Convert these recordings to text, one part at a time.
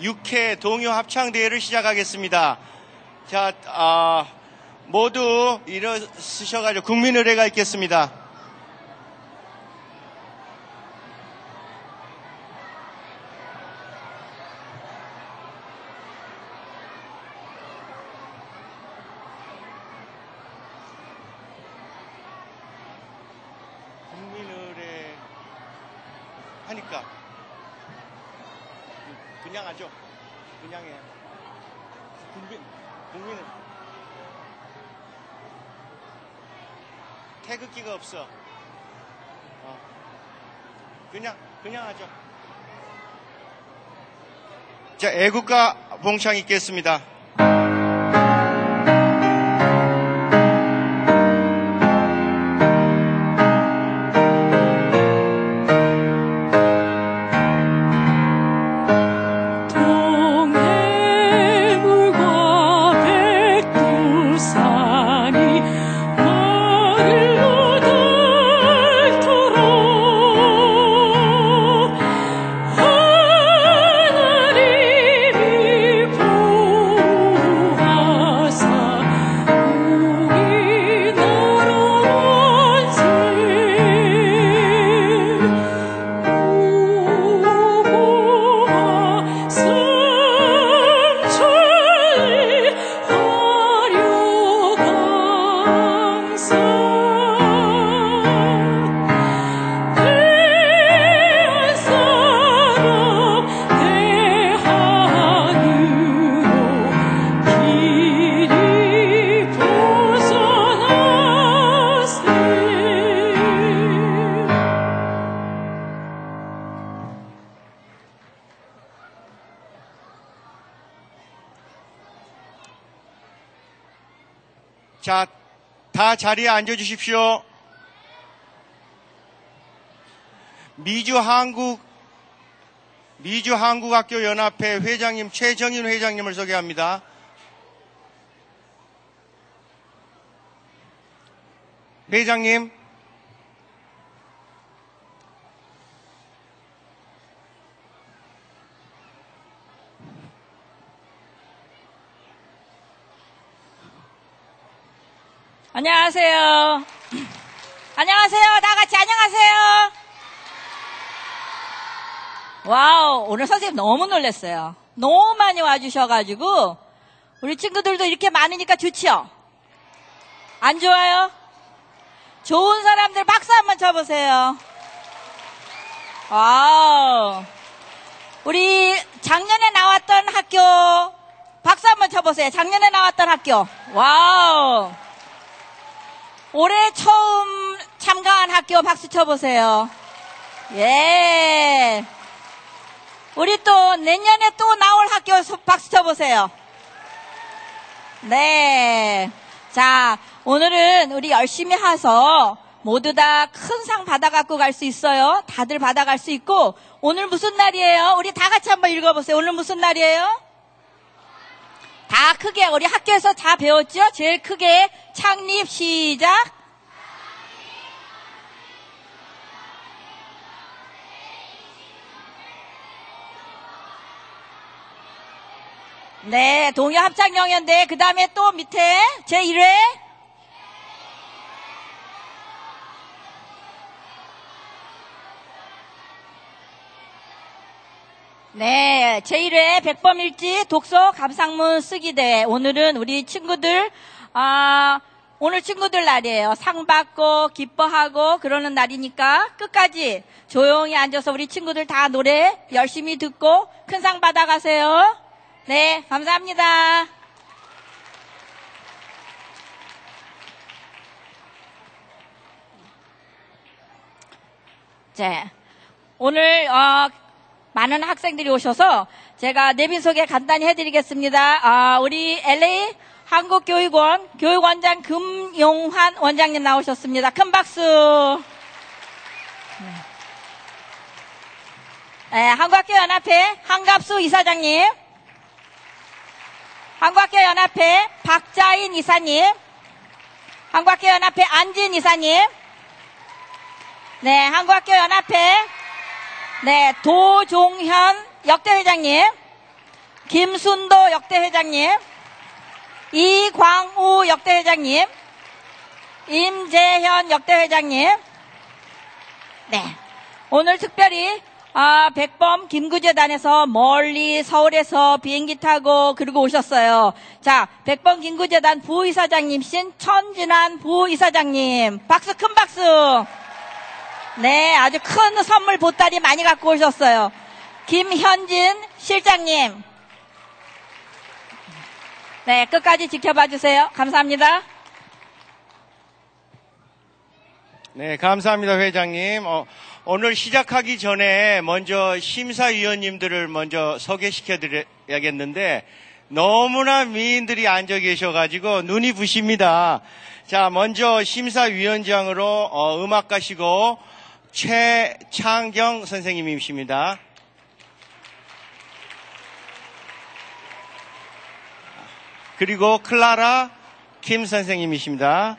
6회 동요 합창 대회를 시작하겠습니다. 자, 아, 모두 일어서셔가지고 국민의례가 있겠습니다. 국민의례 하니까 그냥 하죠. 그냥 해. 국민, 국민은 태극기가 없어. 어. 그냥, 그냥 하죠. 자, 애국가 봉창 있겠습니다. 다 자리에 앉아 주십시오. 미주 한국 미주 한국학교 연합회 회장님 최정인 회장님을 소개합니다. 회장님, 안녕하세요. 안녕하세요. 다 같이 안녕하세요. Wow, 오늘 선생님 너무 놀랐어요. 너무 많이 와주셔가지고, 우리 친구들도 이렇게 많으니까 좋지요? 안 좋아요? 좋은 사람들 박수 한번 쳐보세요. Wow. 우리 작년에 나왔던 학교, 박수 한번 쳐보세요. 작년에 나왔던 학교. Wow. 올해 처음 참가한 학교 박수 쳐보세요. 예. 우리 또 내년에 또 나올 학교 소- 박수 쳐보세요. 네. 자, 오늘은 우리 열심히 해서 모두 다 큰 상 받아갖고 갈 수 있어요. 다들 받아갈 수 있고, 오늘 무슨 날이에요? 우리 다 같이 한번 읽어보세요. 오늘 무슨 날이에요? 다 크게, 우리 학교에서 다 배웠죠? 제일 크게 창립 시작. 네, 동요 합창 영연대, 그 다음에 또 밑에 제 1회 네, 제1회 백범일지 독서 감상문 쓰기대. 오늘은 우리 친구들, 아, 오늘 친구들 날이에요. 상 받고, 기뻐하고, 그러는 날이니까 끝까지 조용히 앉아서 우리 친구들 다 노래 열심히 듣고 큰 상 받아가세요. 네, 감사합니다. 자, 오늘 어, 많은 학생들이 오셔서 제가 내빈 소개 간단히 해드리겠습니다. 아, 우리 LA 한국교육원 교육원장 금용환 원장님 나오셨습니다. 큰 박수. 네. 네, 한국학교 연합회 한갑수 이사장님, 한국학교 연합회 박자인 이사님, 한국학교 연합회 안진 이사님, 네, 한국학교 연합회 네, 도종현 역대 회장님, 김순도 역대 회장님, 이광우 역대 회장님, 임재현 역대 회장님. 네. 오늘 특별히 아, 백범 김구재단에서 멀리 서울에서 비행기 타고 그러고 오셨어요. 자, 백범 김구재단 부이사장님신 천진환 부이사장님. 박수 큰 박수. 네, 아주 큰 선물 보따리 많이 갖고 오셨어요. 김현진 실장님. 네, 끝까지 지켜봐 주세요. 감사합니다. 네, 감사합니다, 회장님. 어, 오늘 시작하기 전에 먼저 심사위원님들을 먼저 소개시켜 드려야겠는데 너무나 미인들이 앉아 계셔가지고 눈이 부십니다. 자, 먼저 심사위원장으로 어, 음악 가시고 최창경 선생님이십니다. 그리고 클라라 김 선생님이십니다.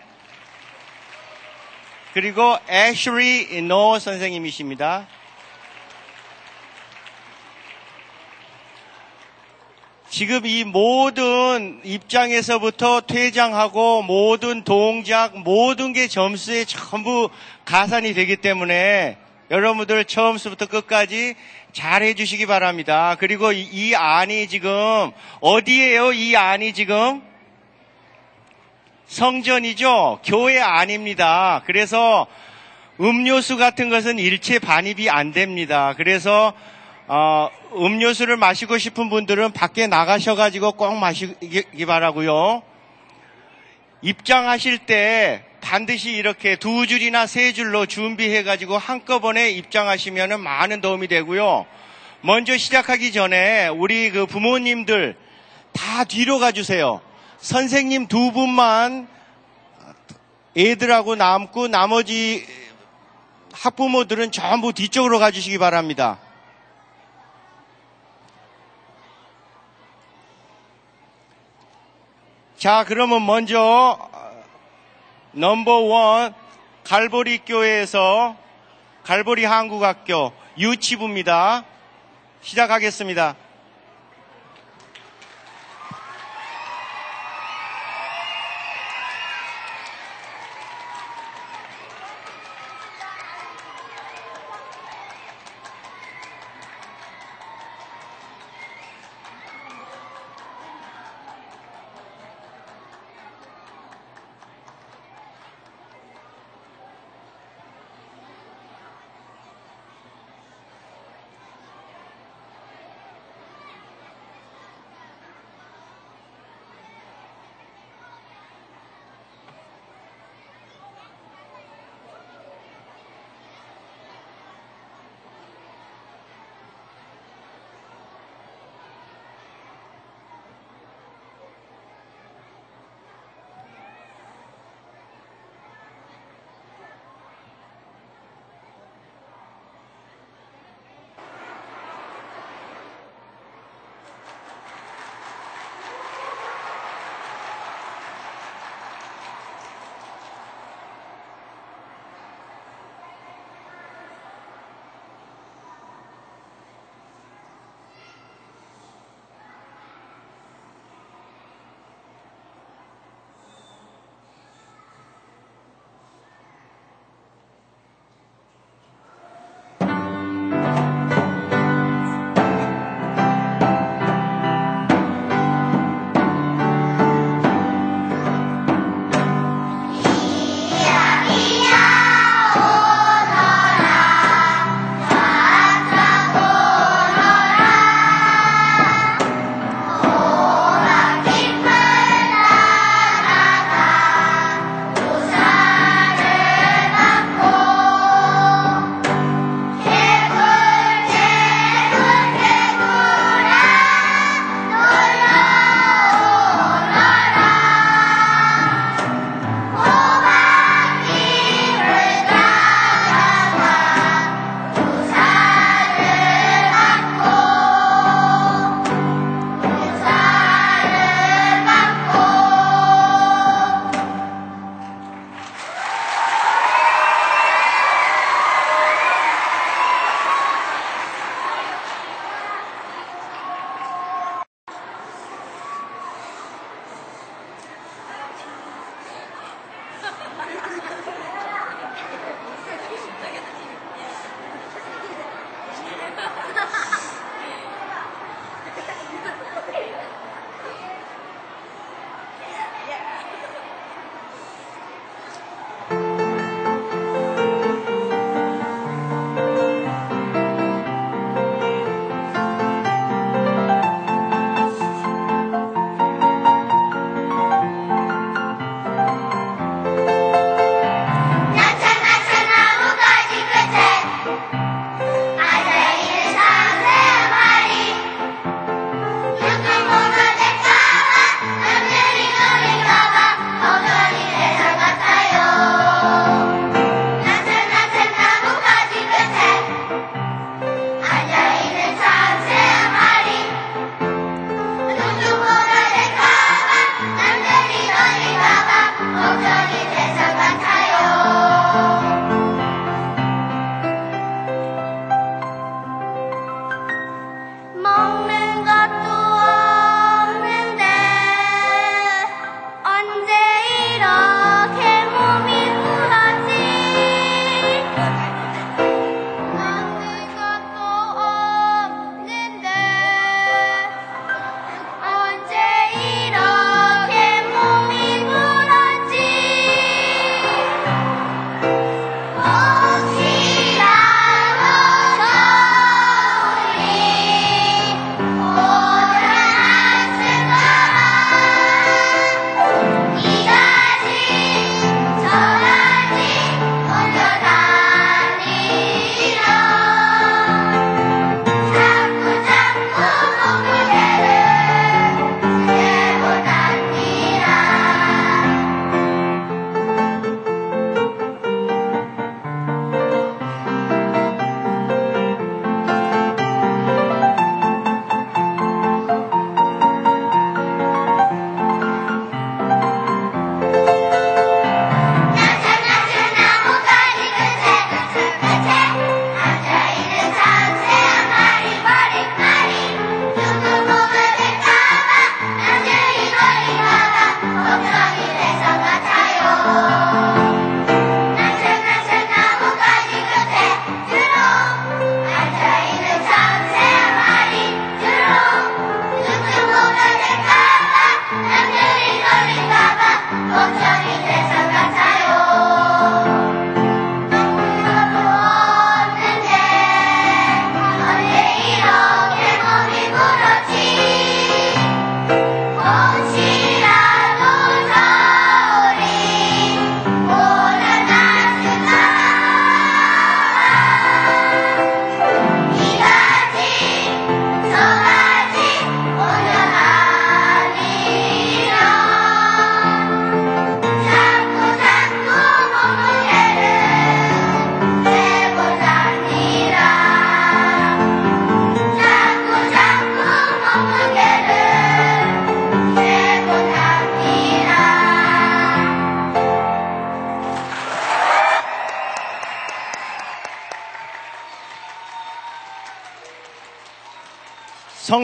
그리고 애슐리 노 선생님이십니다. 지금 이 모든 입장에서부터 퇴장하고 모든 동작, 모든 게 점수에 전부 가산이 되기 때문에 여러분들 처음부터 끝까지 잘 해주시기 바랍니다. 그리고 이, 이 안이 지금 어디에요? 이 안이 지금 성전이죠. 교회 아닙니다. 그래서 음료수 같은 것은 일체 반입이 안 됩니다. 그래서 어, 음료수를 마시고 싶은 분들은 밖에 나가셔가지고 꼭 마시기 바라고요. 입장하실 때 반드시 이렇게 두 줄이나 세 줄로 준비해가지고 한꺼번에 입장하시면 많은 도움이 되고요. 먼저 시작하기 전에 우리 그 부모님들 다 뒤로 가주세요. 선생님 두 분만 애들하고 남고 나머지 학부모들은 전부 뒤쪽으로 가주시기 바랍니다. 자, 그러면 먼저 넘버원 갈보리 교회에서 갈보리 한국학교 유치부입니다. 시작하겠습니다.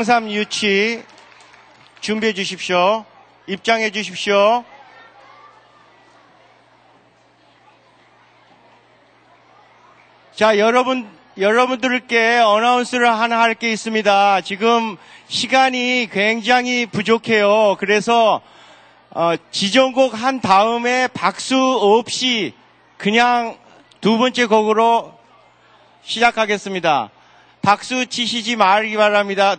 성삼 유치 준비해 주십시오. 입장해 주십시오. 자, 여러분, 여러분들께 어나운스를 하나 할 게 있습니다. 지금 시간이 굉장히 부족해요. 그래서, 어, 지정곡 한 다음에 박수 없이 그냥 두 번째 곡으로 시작하겠습니다. 박수 치시지 말기 바랍니다.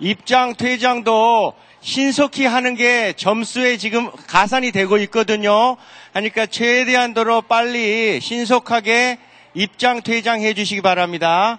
입장 퇴장도 신속히 하는 게 점수에 지금 가산이 되고 있거든요. 하니까 최대한도로 빨리 신속하게 입장 퇴장해 주시기 바랍니다.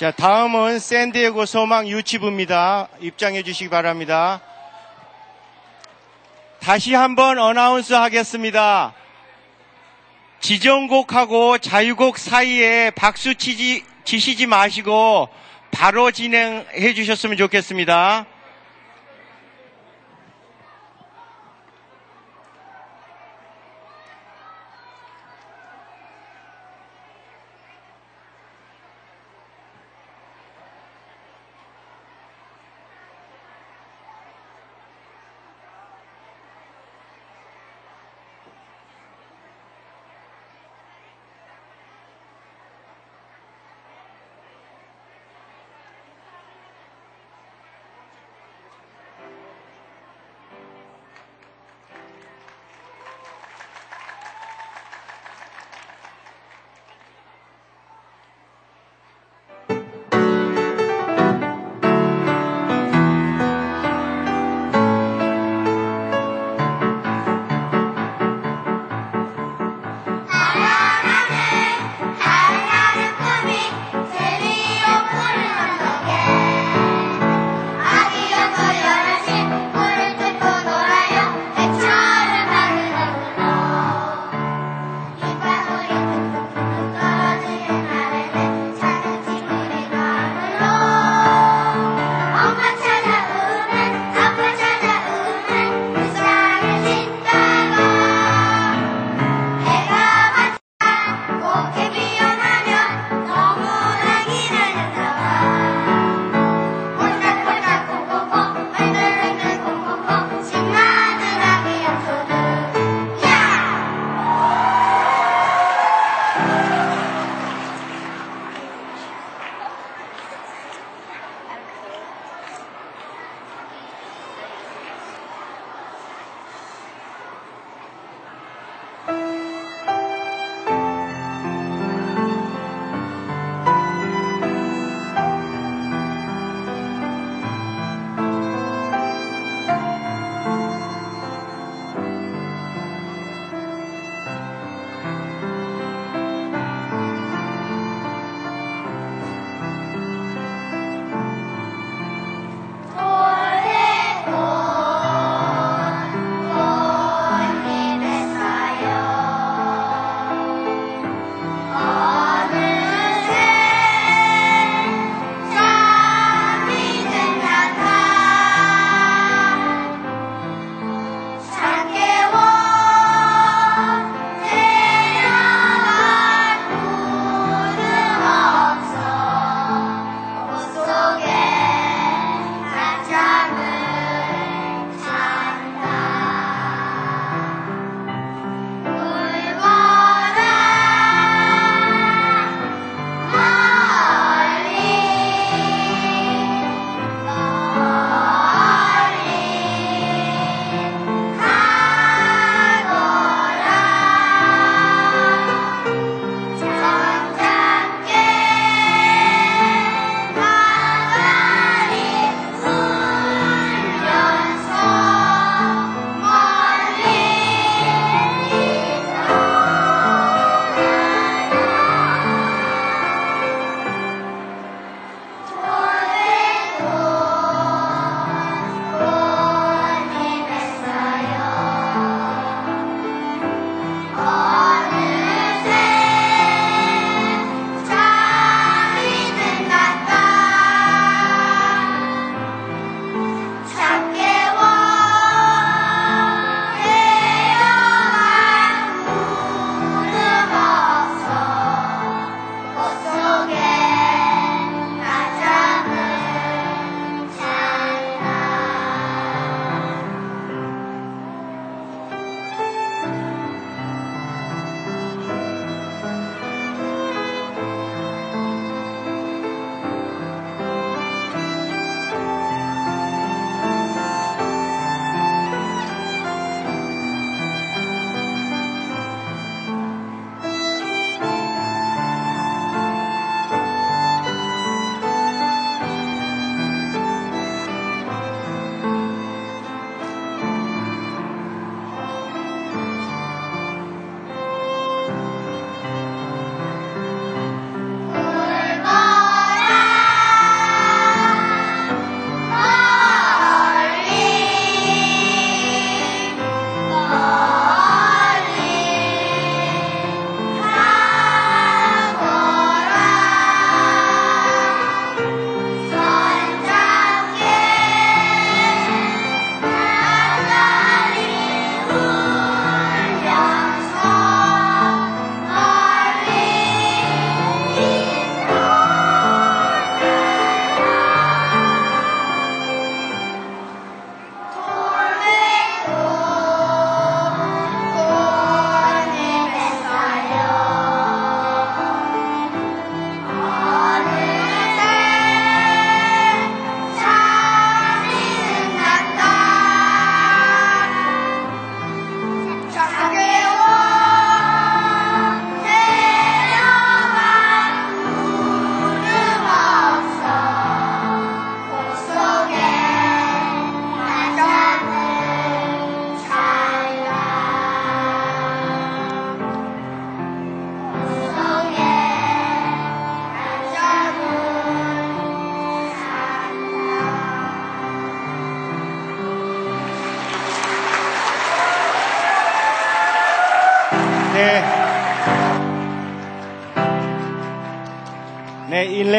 자, 다음은 샌디에고 소망 유치부입니다. 입장해 주시기 바랍니다. 다시 한번 어나운스 하겠습니다. 지정곡하고 자유곡 사이에 박수 치지, 치시지 마시고 바로 진행해 주셨으면 좋겠습니다.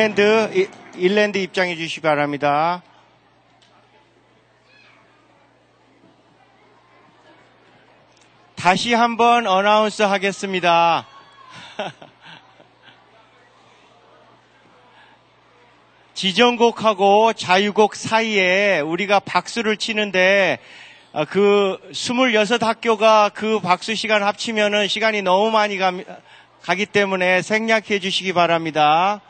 네, 인랜드, 이- 인랜드 입장해 주시기 바랍니다. 다시 한번 어나운스 하겠습니다. 지정곡하고 자유곡 사이에 우리가 박수를 치는데 어, 그 26학교가 그 박수 시간 합치면은 시간이 너무 많이 가, 가기 때문에 생략해 주시기 바랍니다.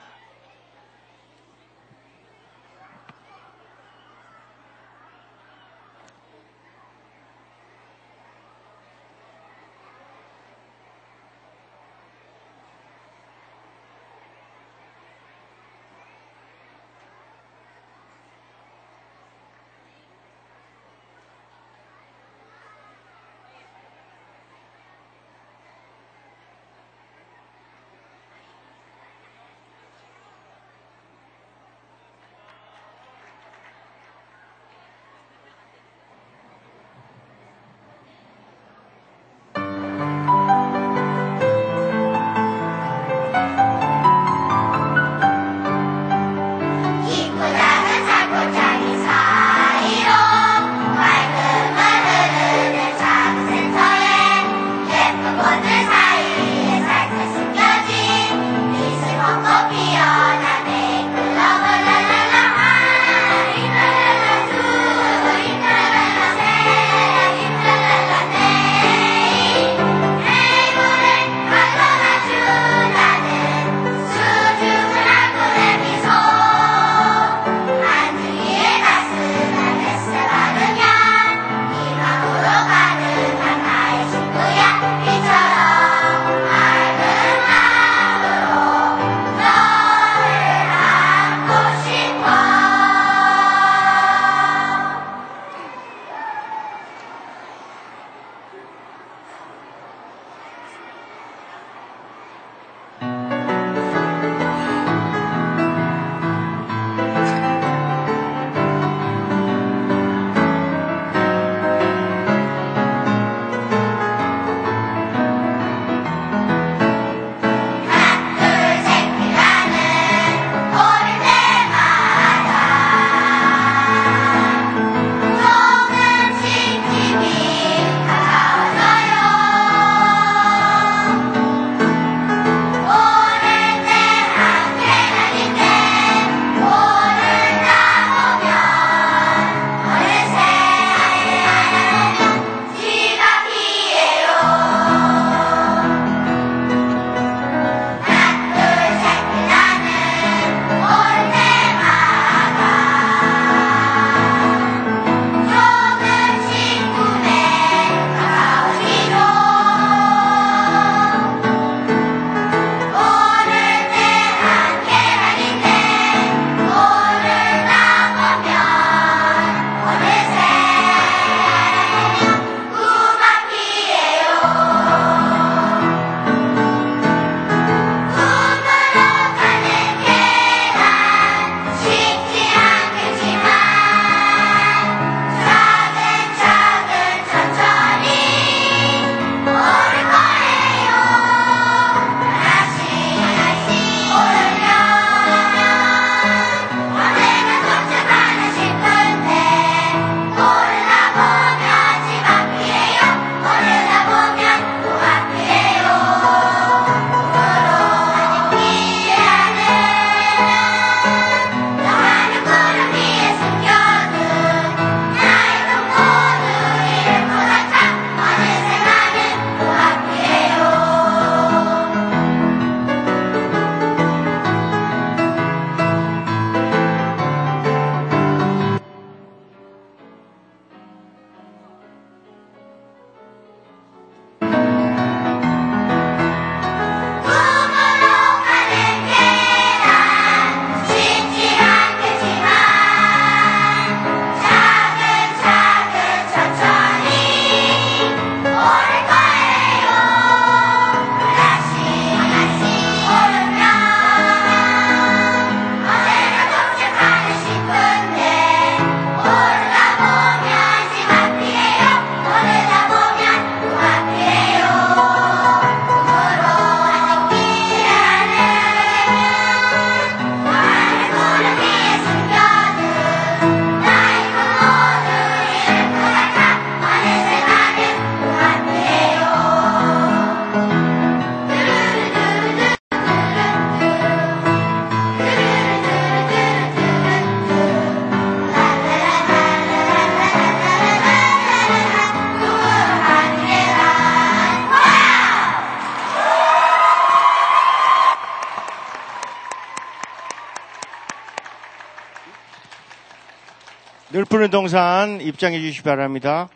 오는 동산 입장해 주시기 바랍니다.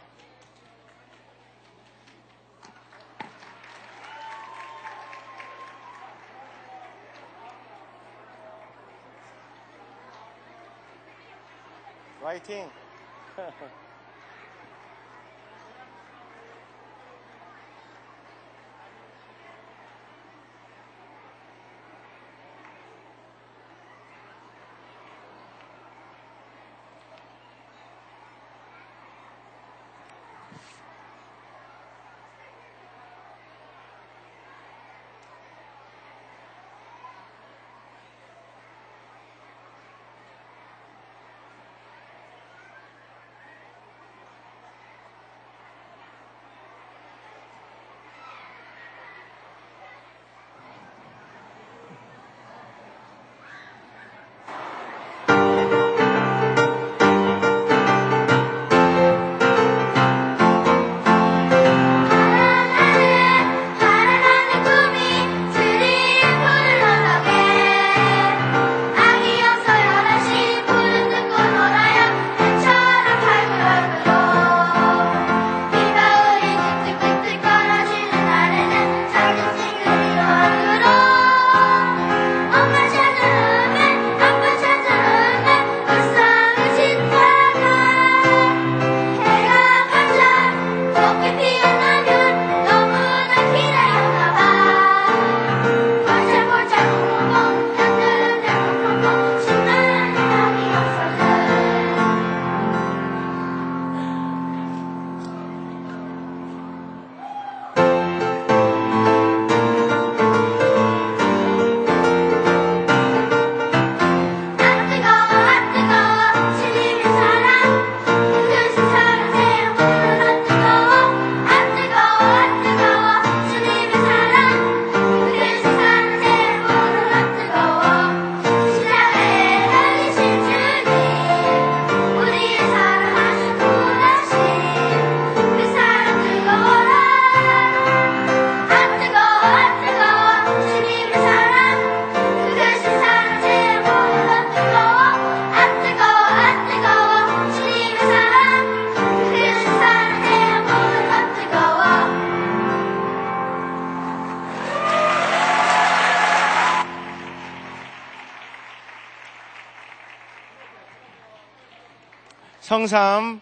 성삼,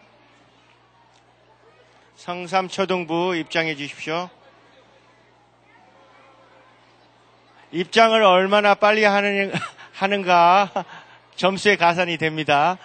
성삼 초등부 입장해 주십시오. 입장을 얼마나 빨리 하는, 하는가 점수의 가산이 됩니다.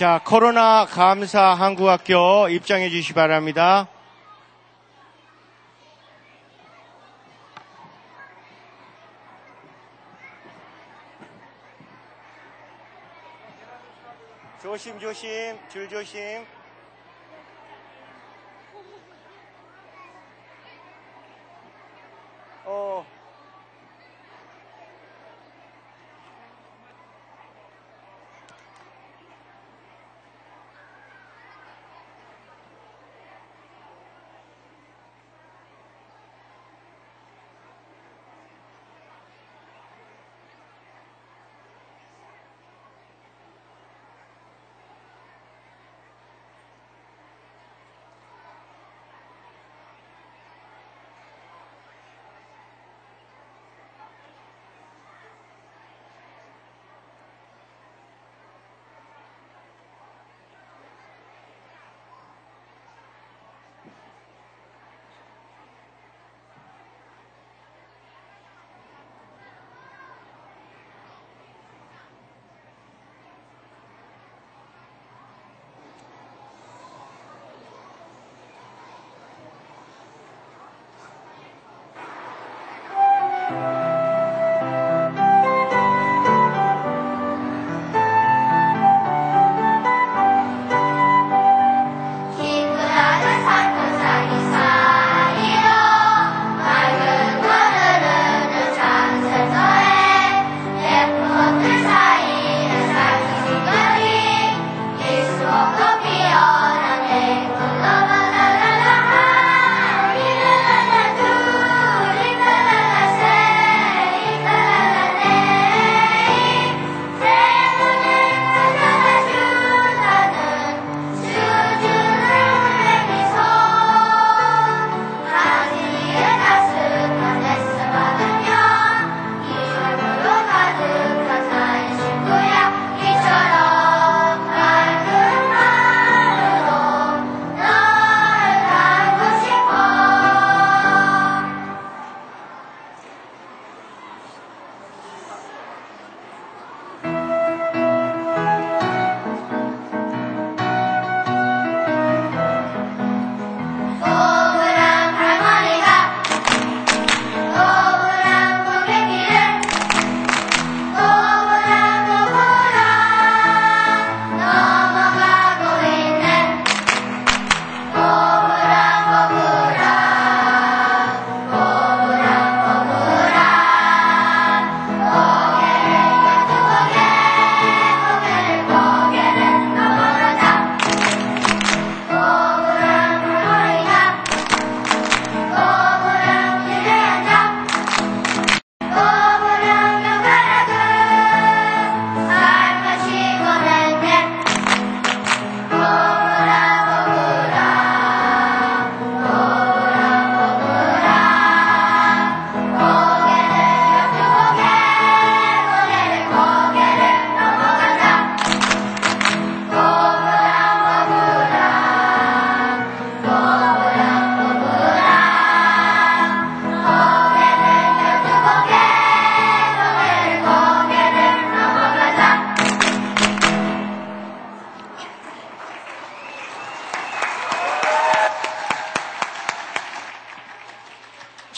자, 코로나 감사 한국학교 입장해 주시기 바랍니다. 조심 조심, 줄 조심.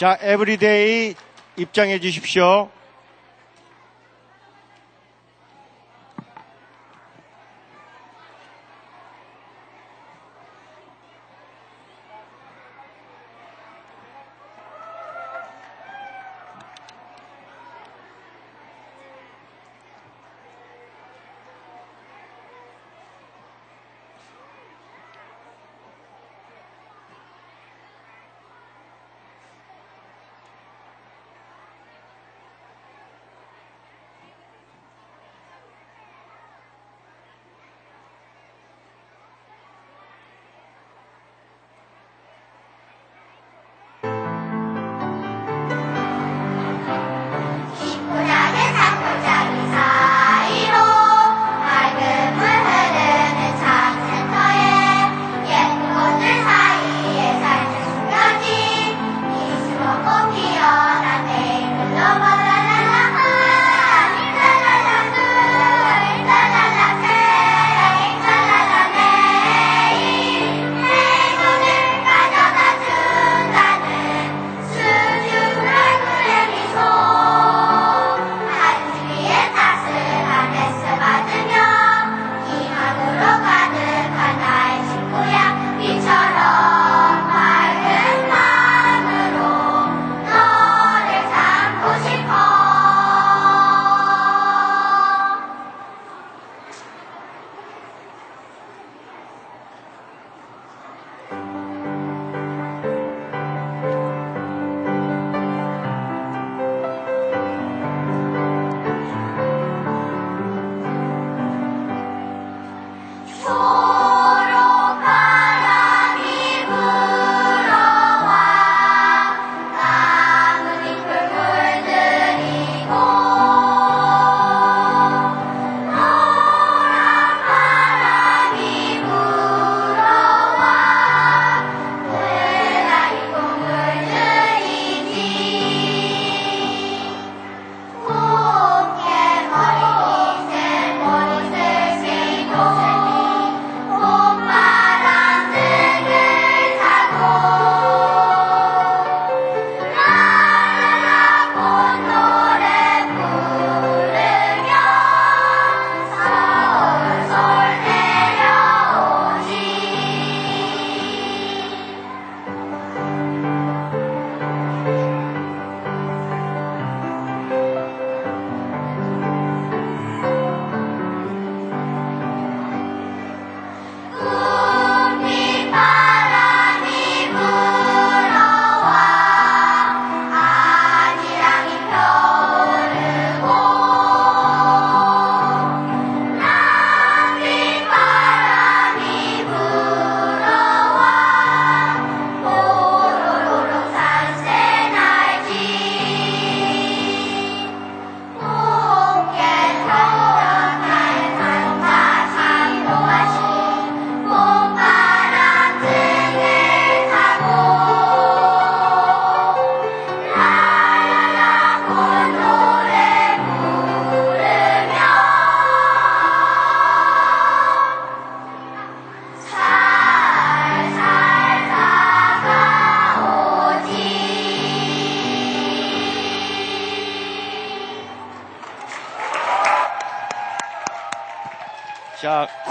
자, 에브리데이 입장해 주십시오.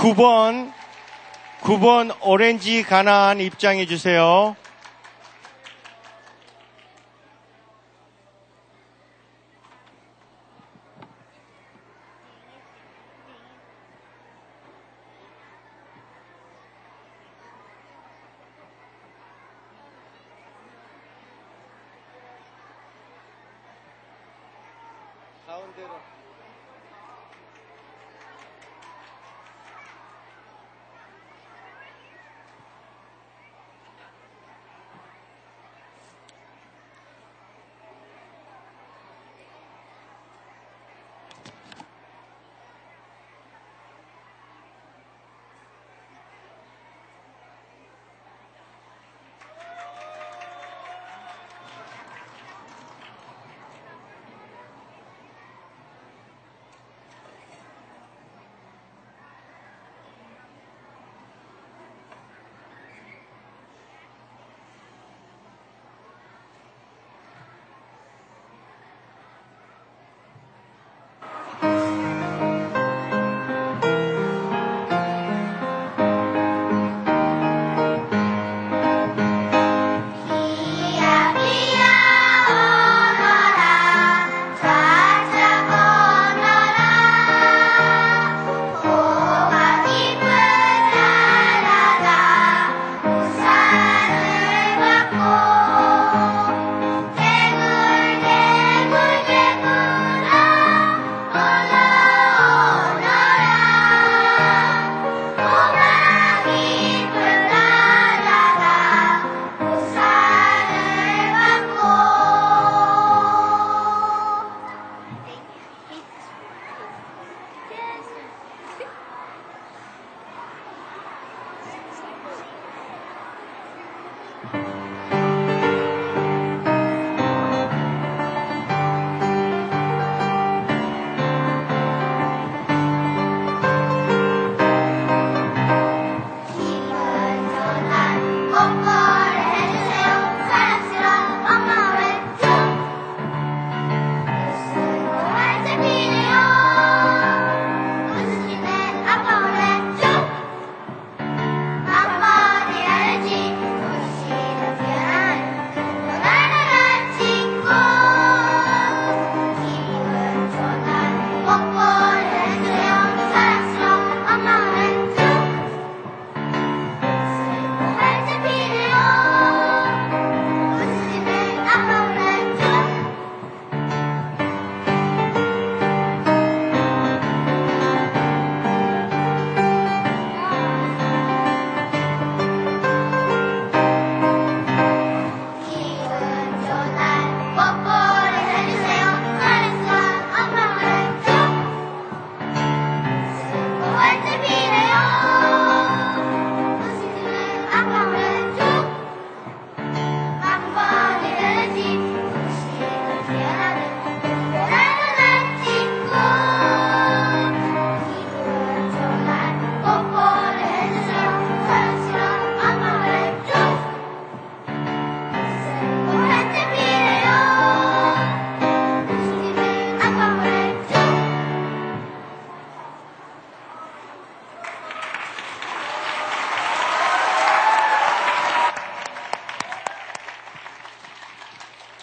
9번, 9번 오렌지 가난 입장해 주세요.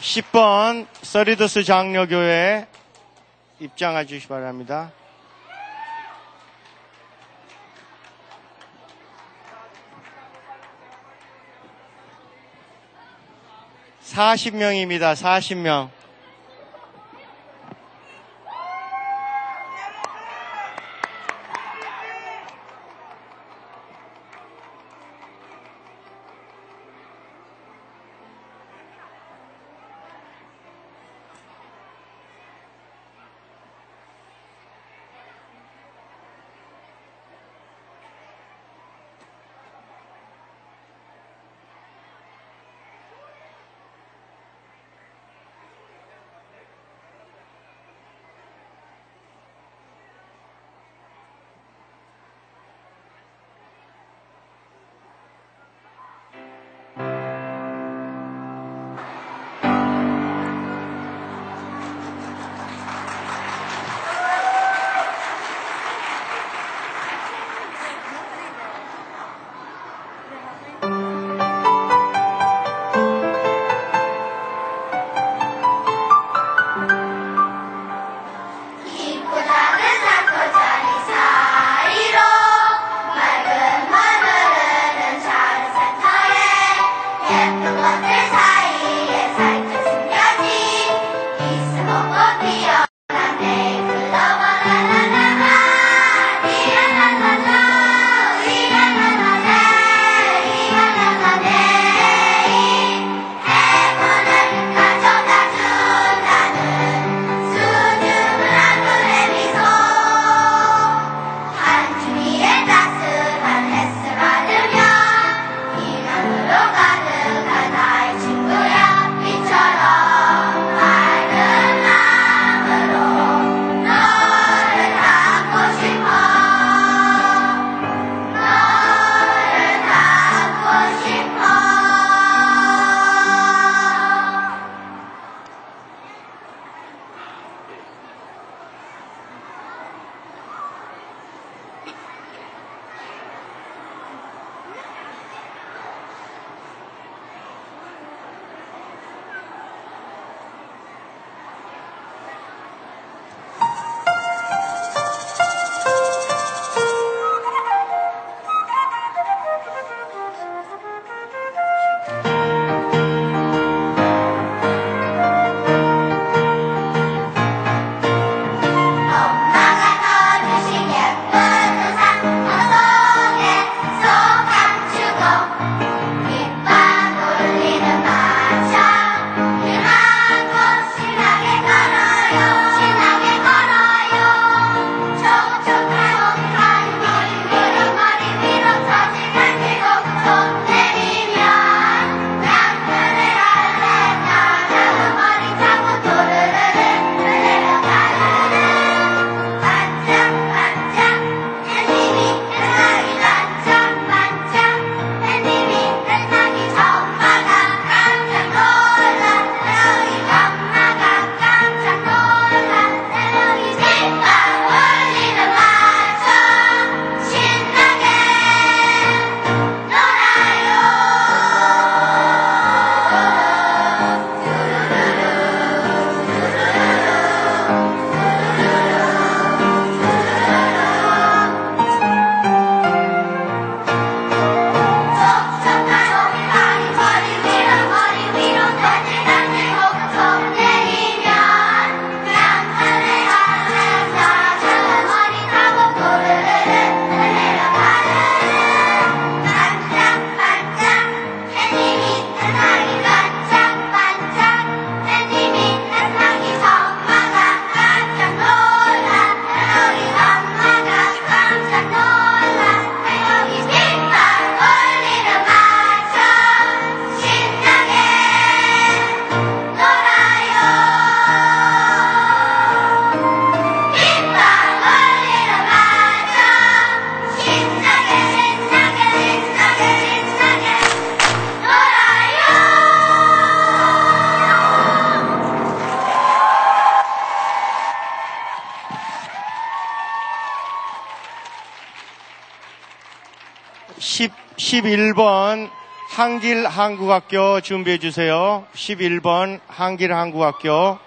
10번 서리더스 장로교회 입장해 주시 기 바랍니다. 40명입니다. 40명. 11번 한길한국학교 준비해 주세요. 11번 한길한국학교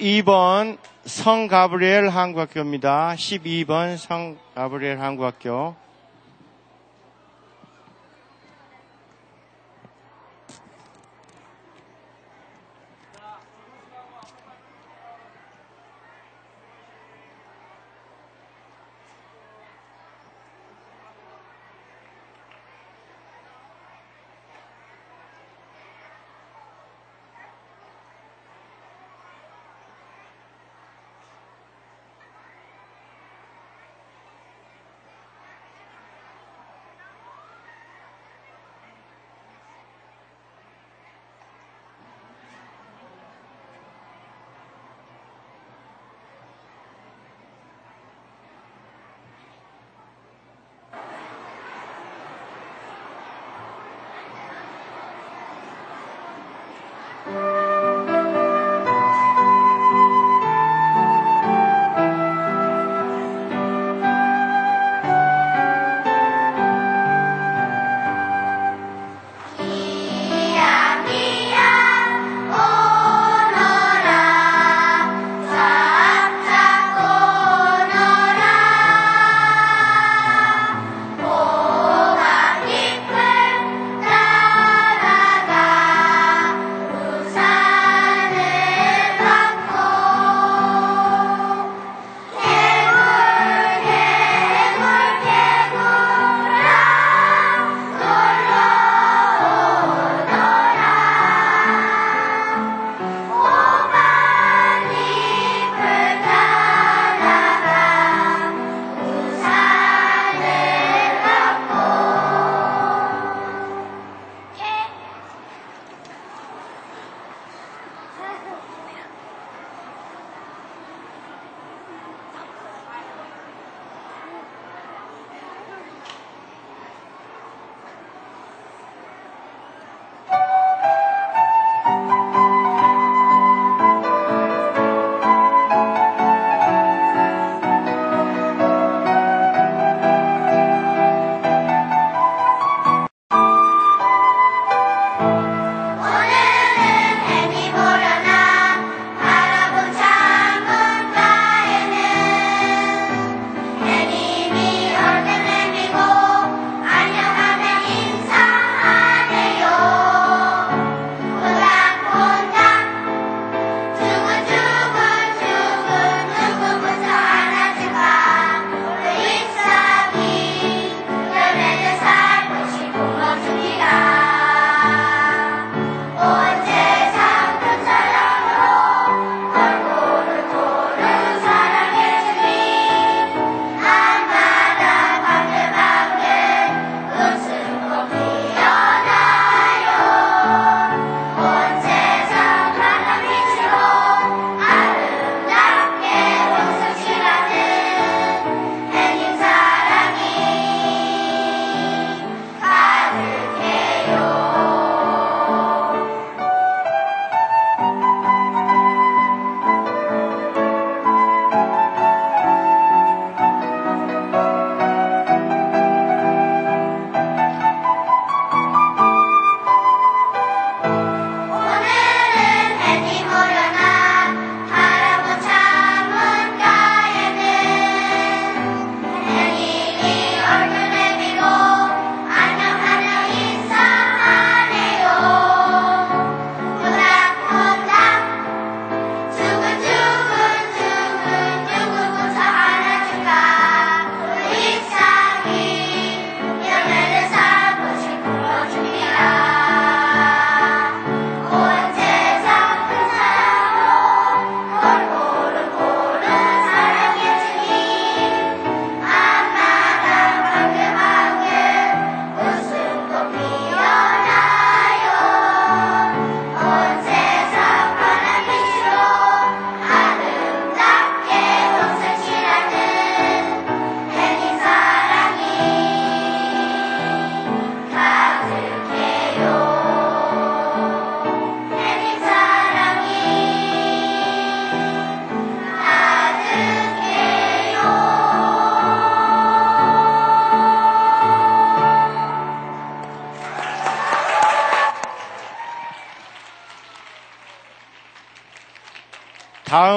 12번 성가브리엘 한국학교입니다. 12번 성가브리엘 한국학교.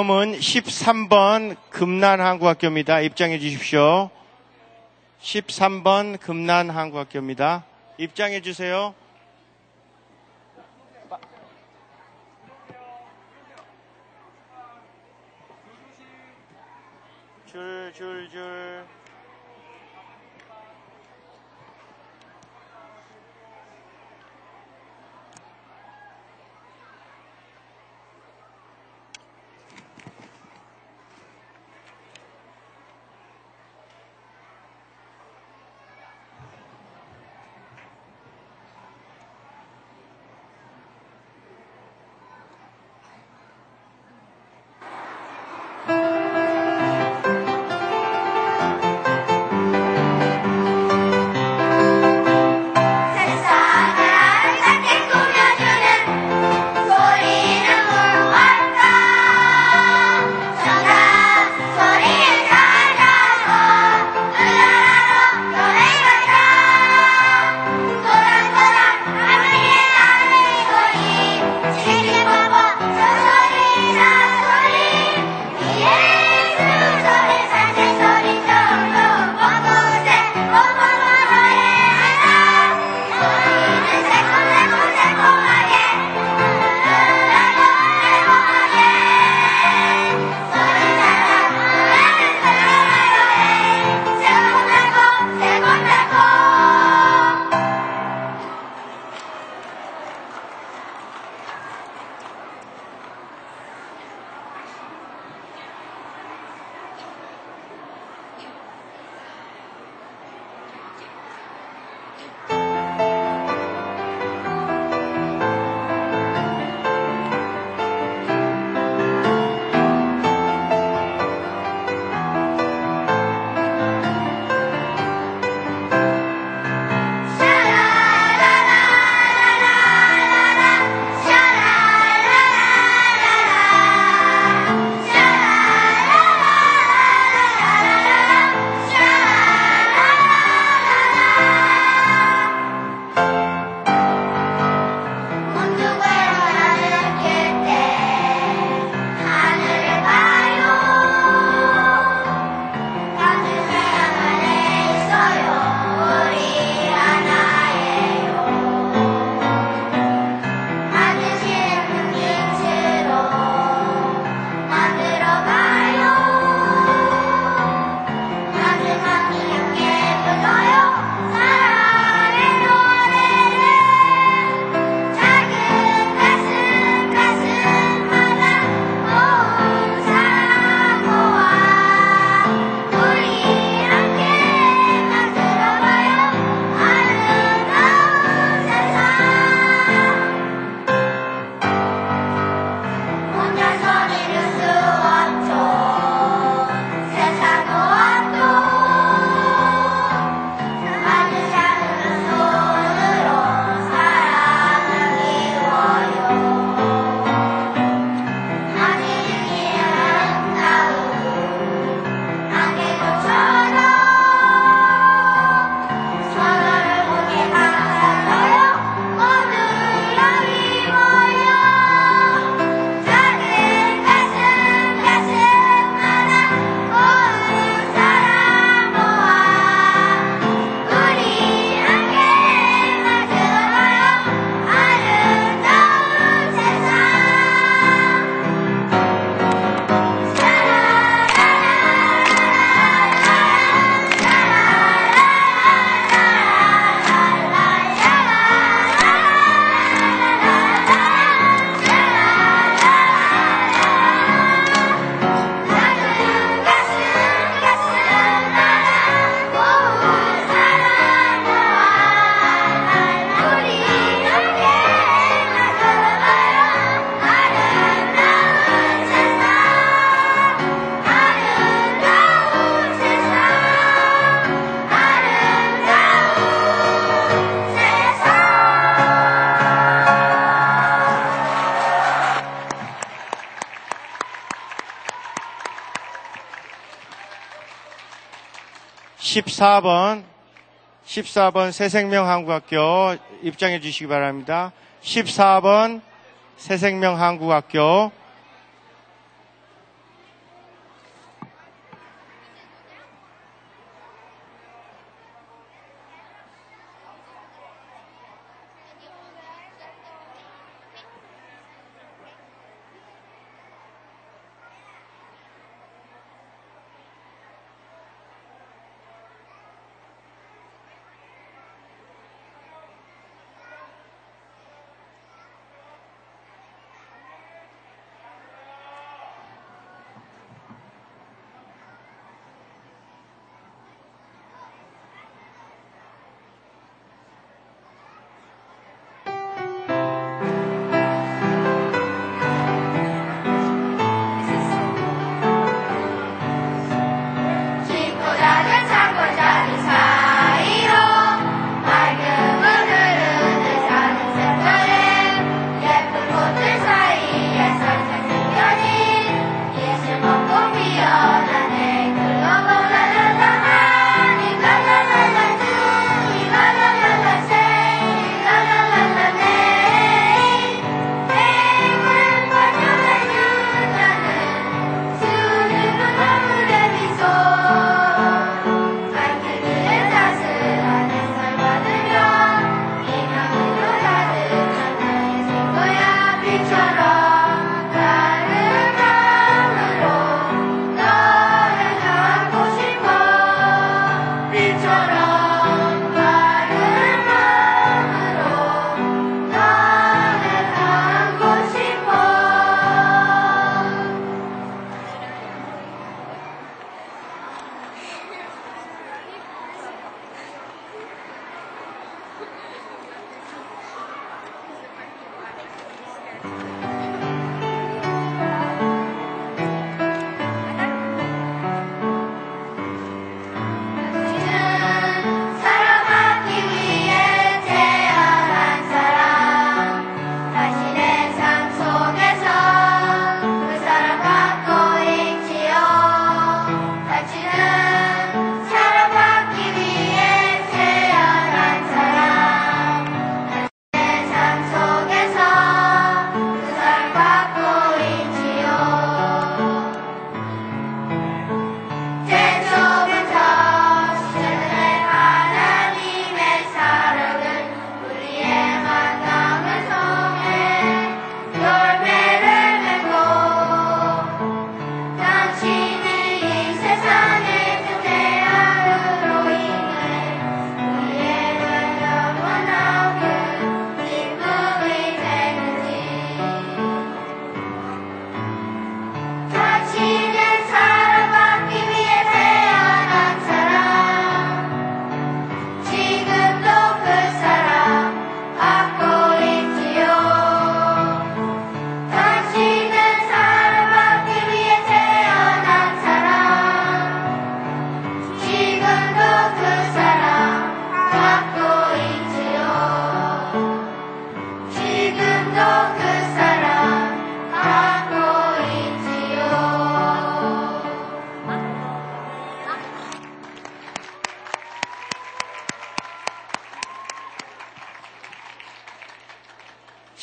다음은 13번 금난한국학교입니다. 입장해 주십시오. 13번 금난한국학교입니다. 입장해 주세요. 14번 14번 새생명한국학교 입장해 주시기 바랍니다. 14번 새생명한국학교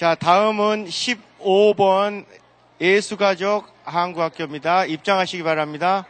자, 다음은 15번 예수가족 한국학교입니다. 입장하시기 바랍니다.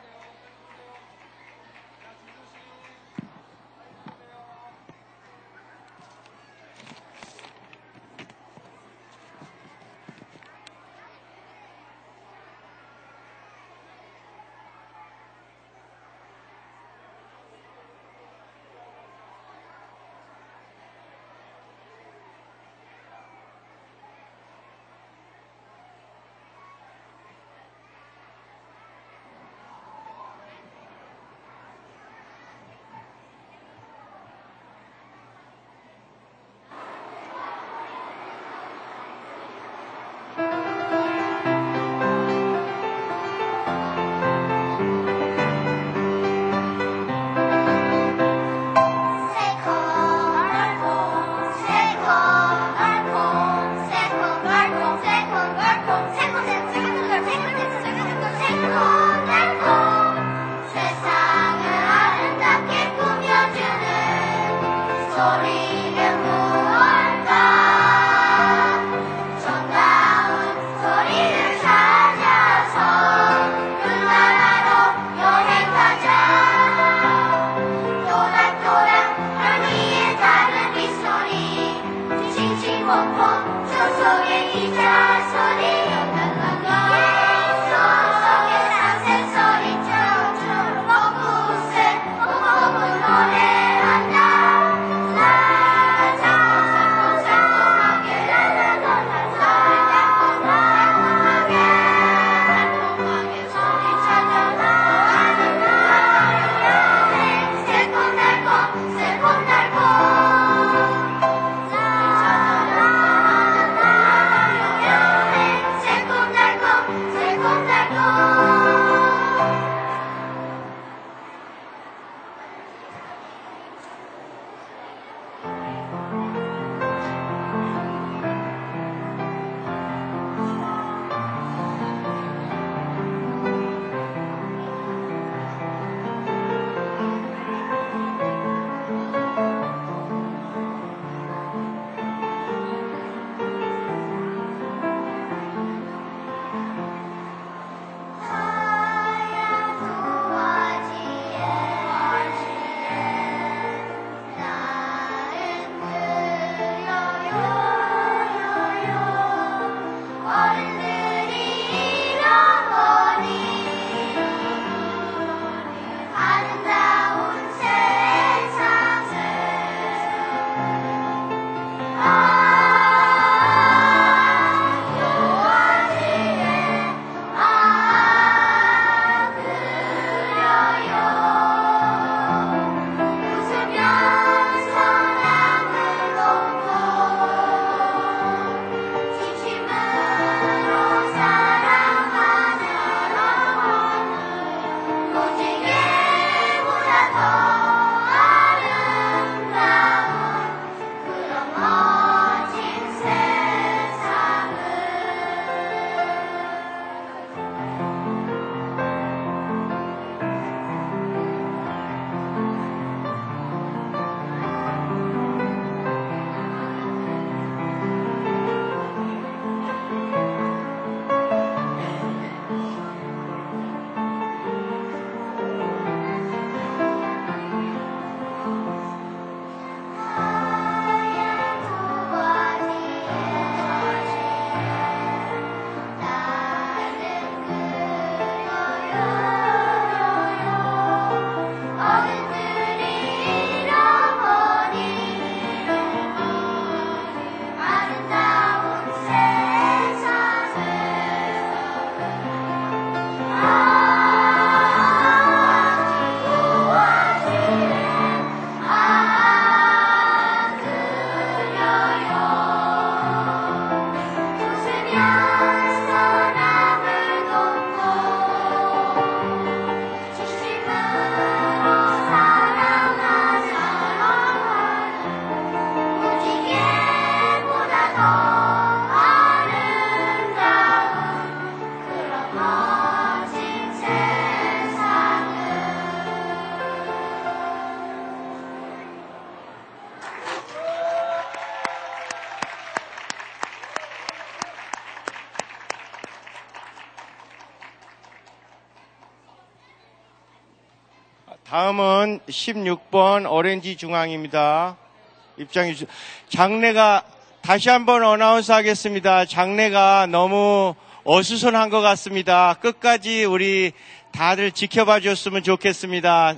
다음은 16번 오렌지 중앙입니다. 입장해 주세요. 장례가 다시 한번 어나운스 하겠습니다. 장례가 너무 어수선한 것 같습니다. 끝까지 우리 다들 지켜봐 주셨으면 좋겠습니다.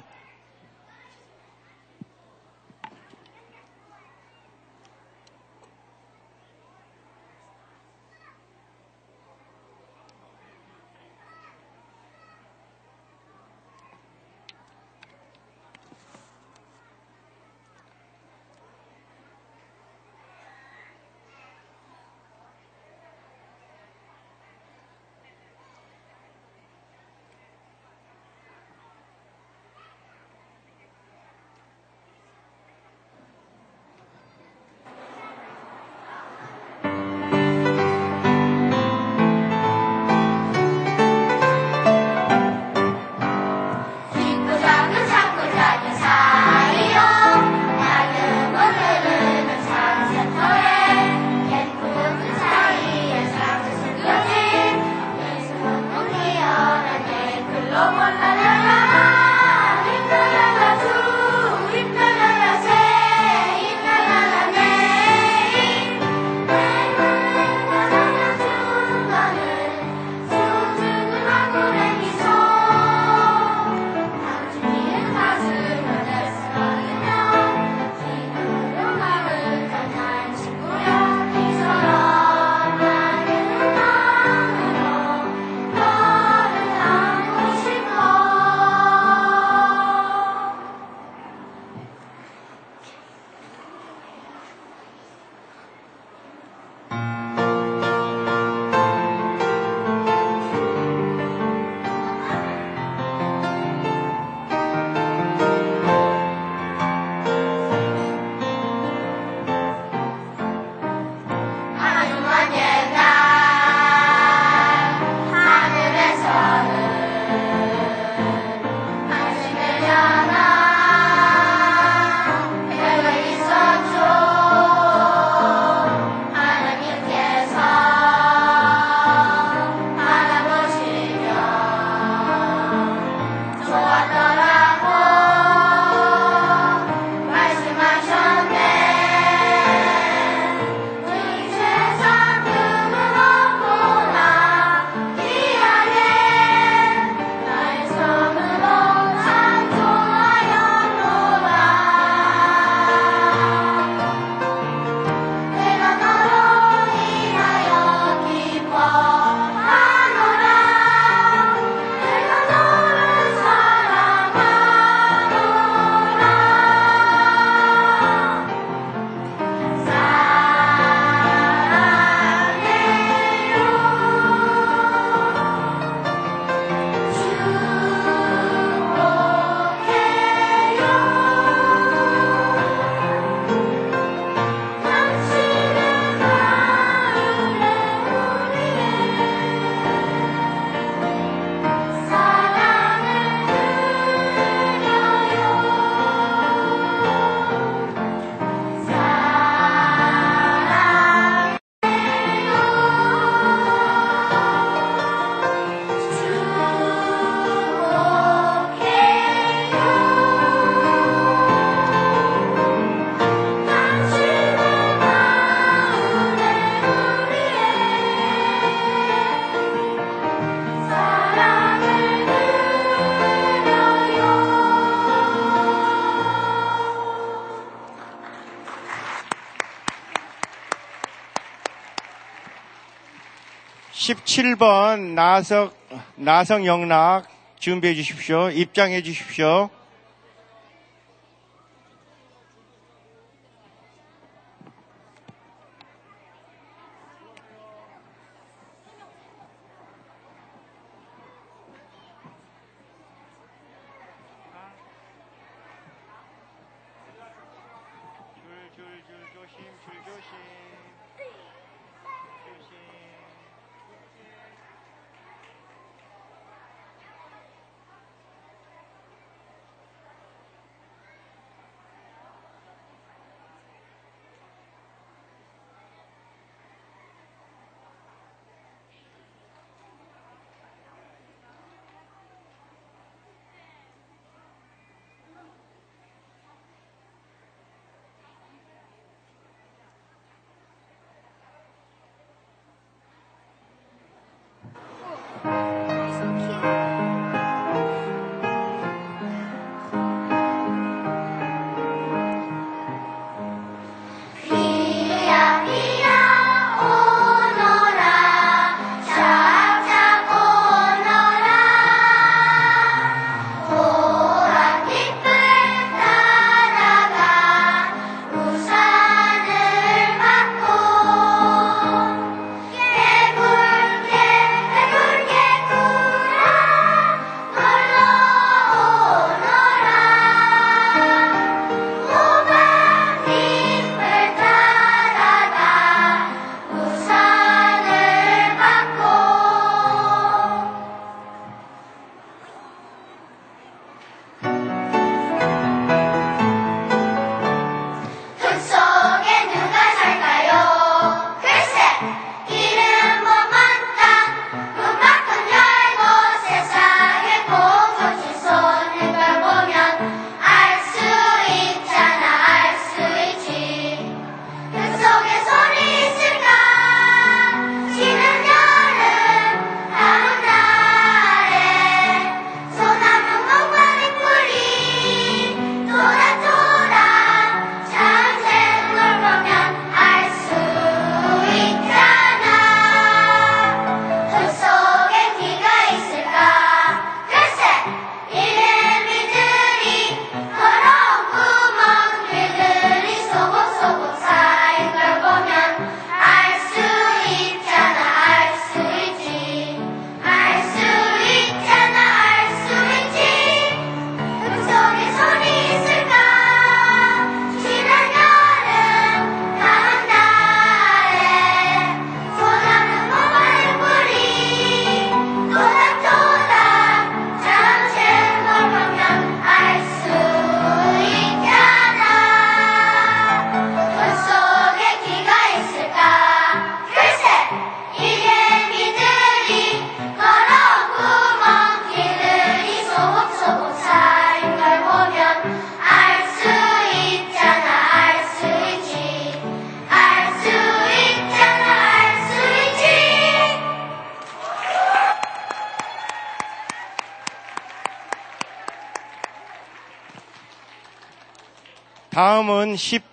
7번 나성 나성 영락 준비해 주십시오. 입장해 주십시오.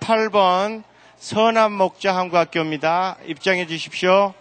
다음은 18번 선암목자 한국학교입니다. 입장해 주십시오.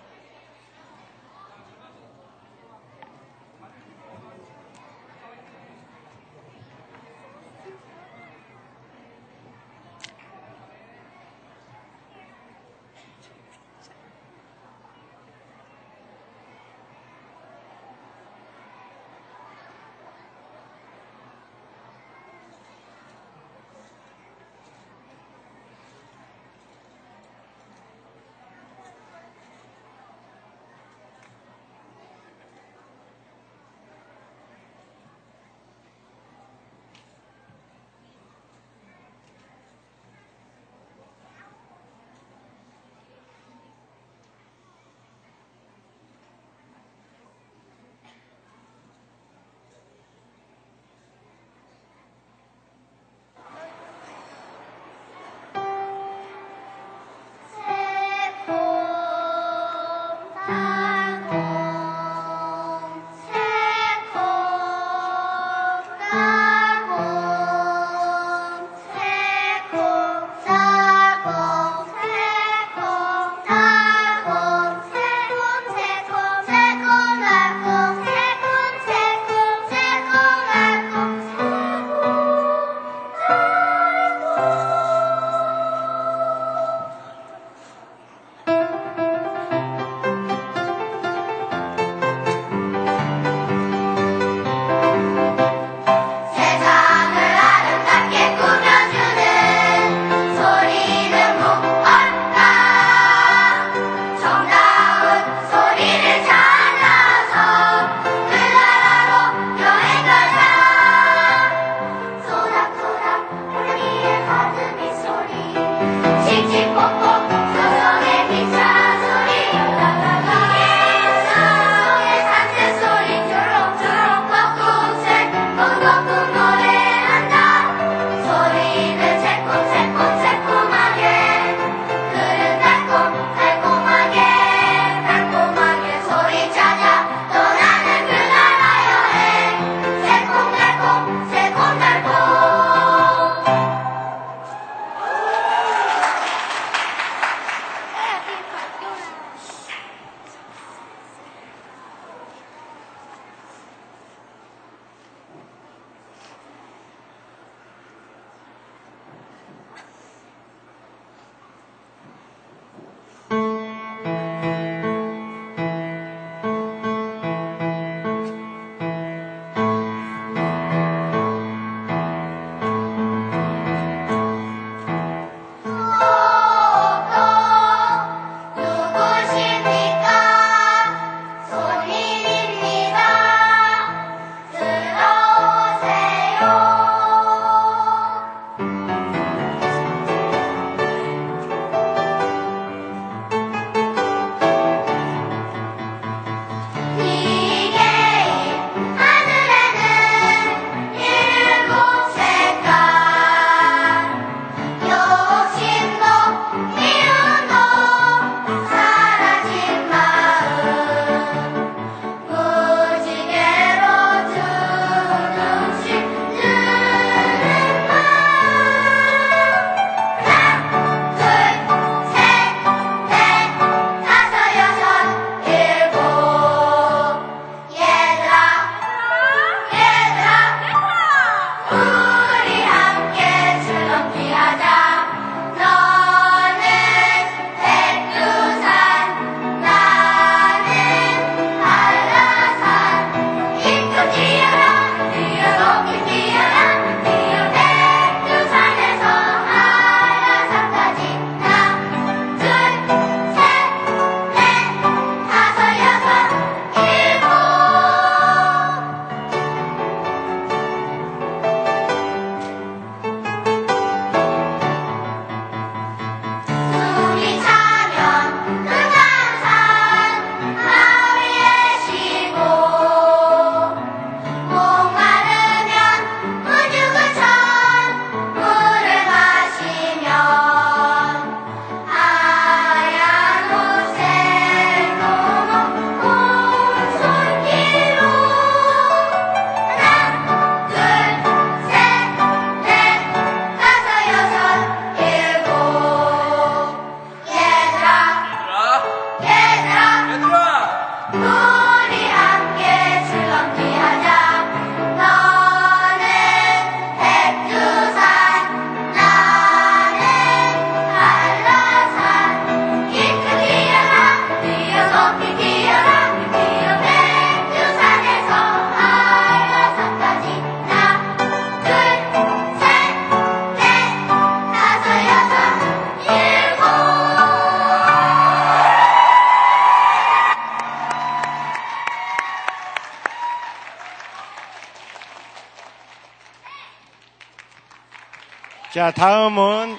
자, 다음은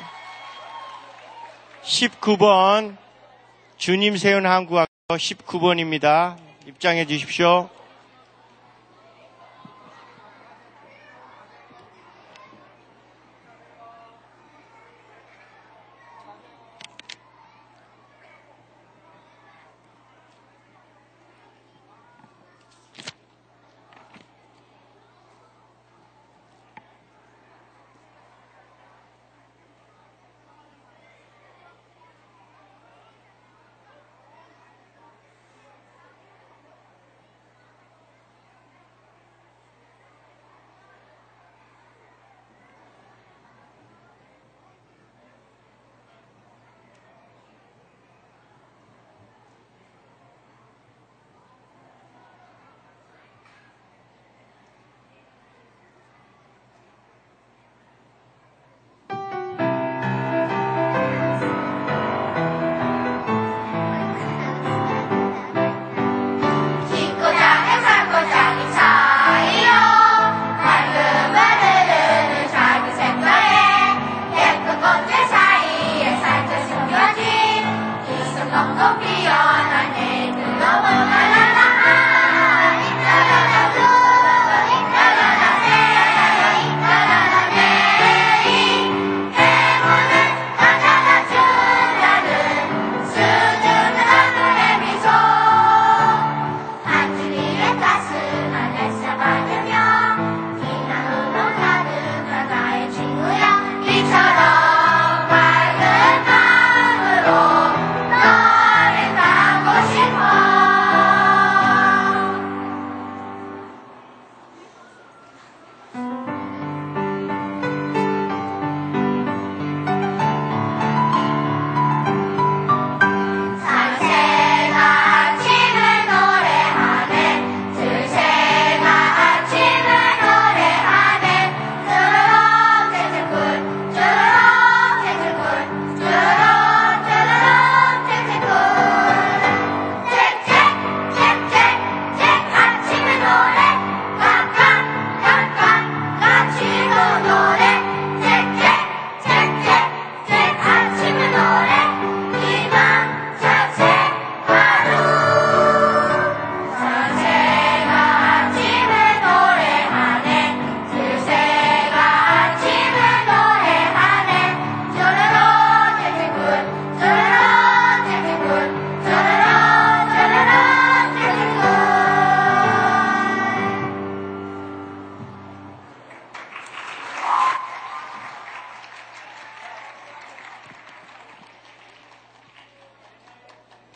19번 주님 세운 항구학교 19번입니다. 입장해 주십시오.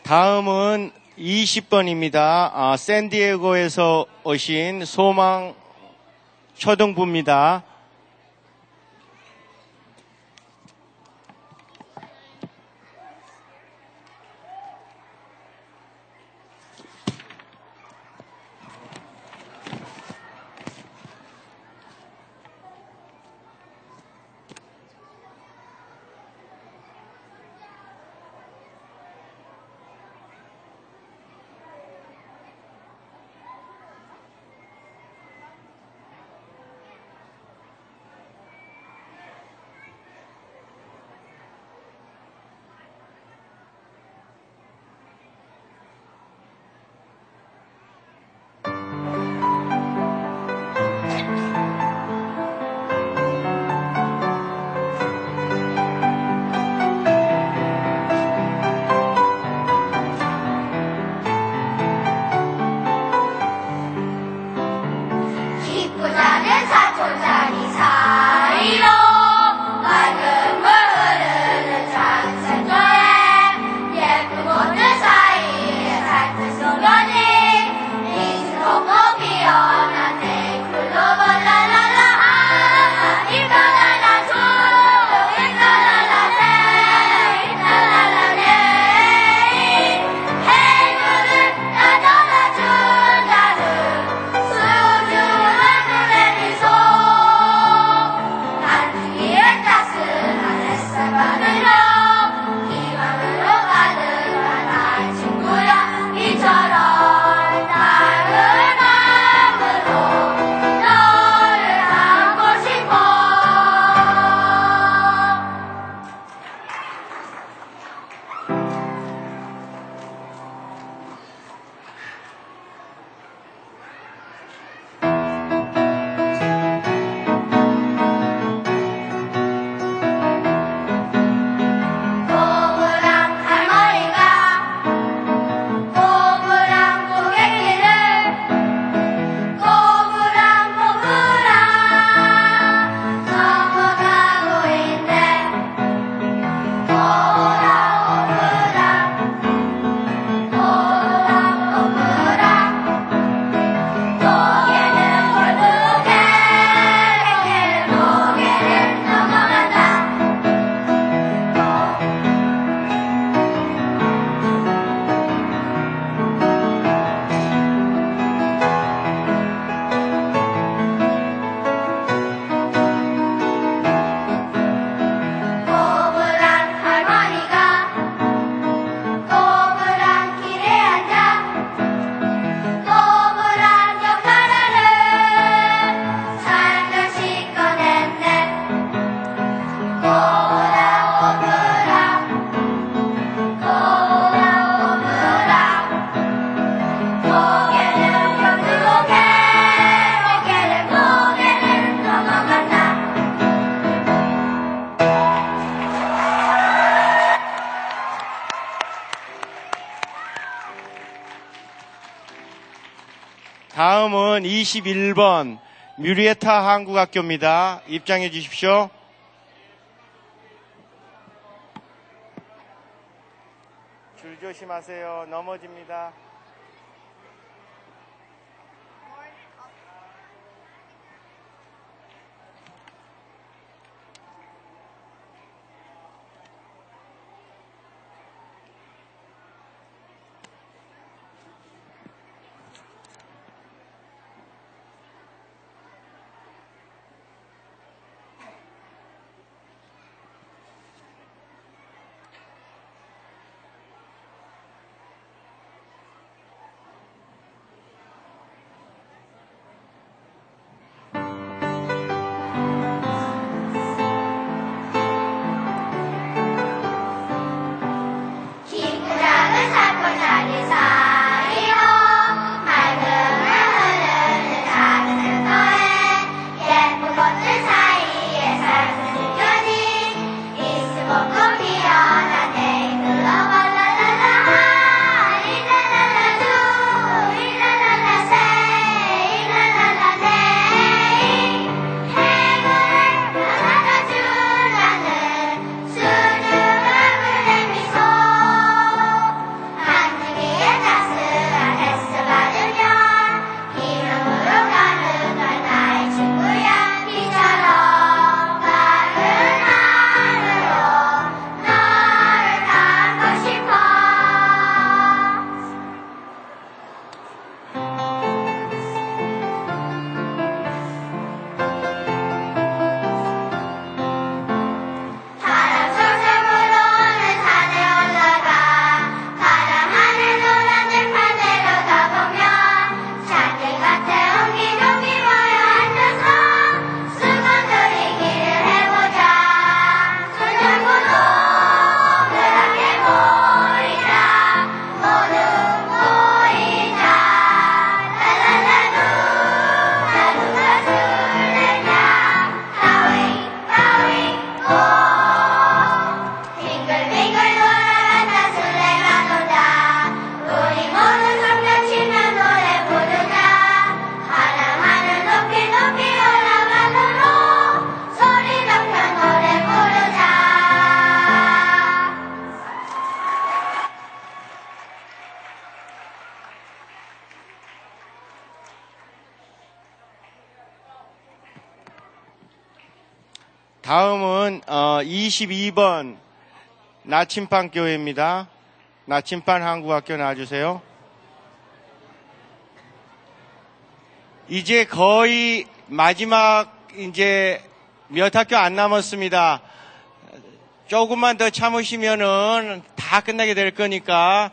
다음은 20번입니다. 아, 샌디에고에서 오신 소망 초등부입니다. 21번 뮤리에타 한국학교입니다. 입장해 주십시오. 22번 나침반 교회입니다. 나침반 한국학교 나와주세요. 이제 거의 마지막 이제 몇 학교 안 남았습니다. 조금만 더 참으시면은 다 끝나게 될 거니까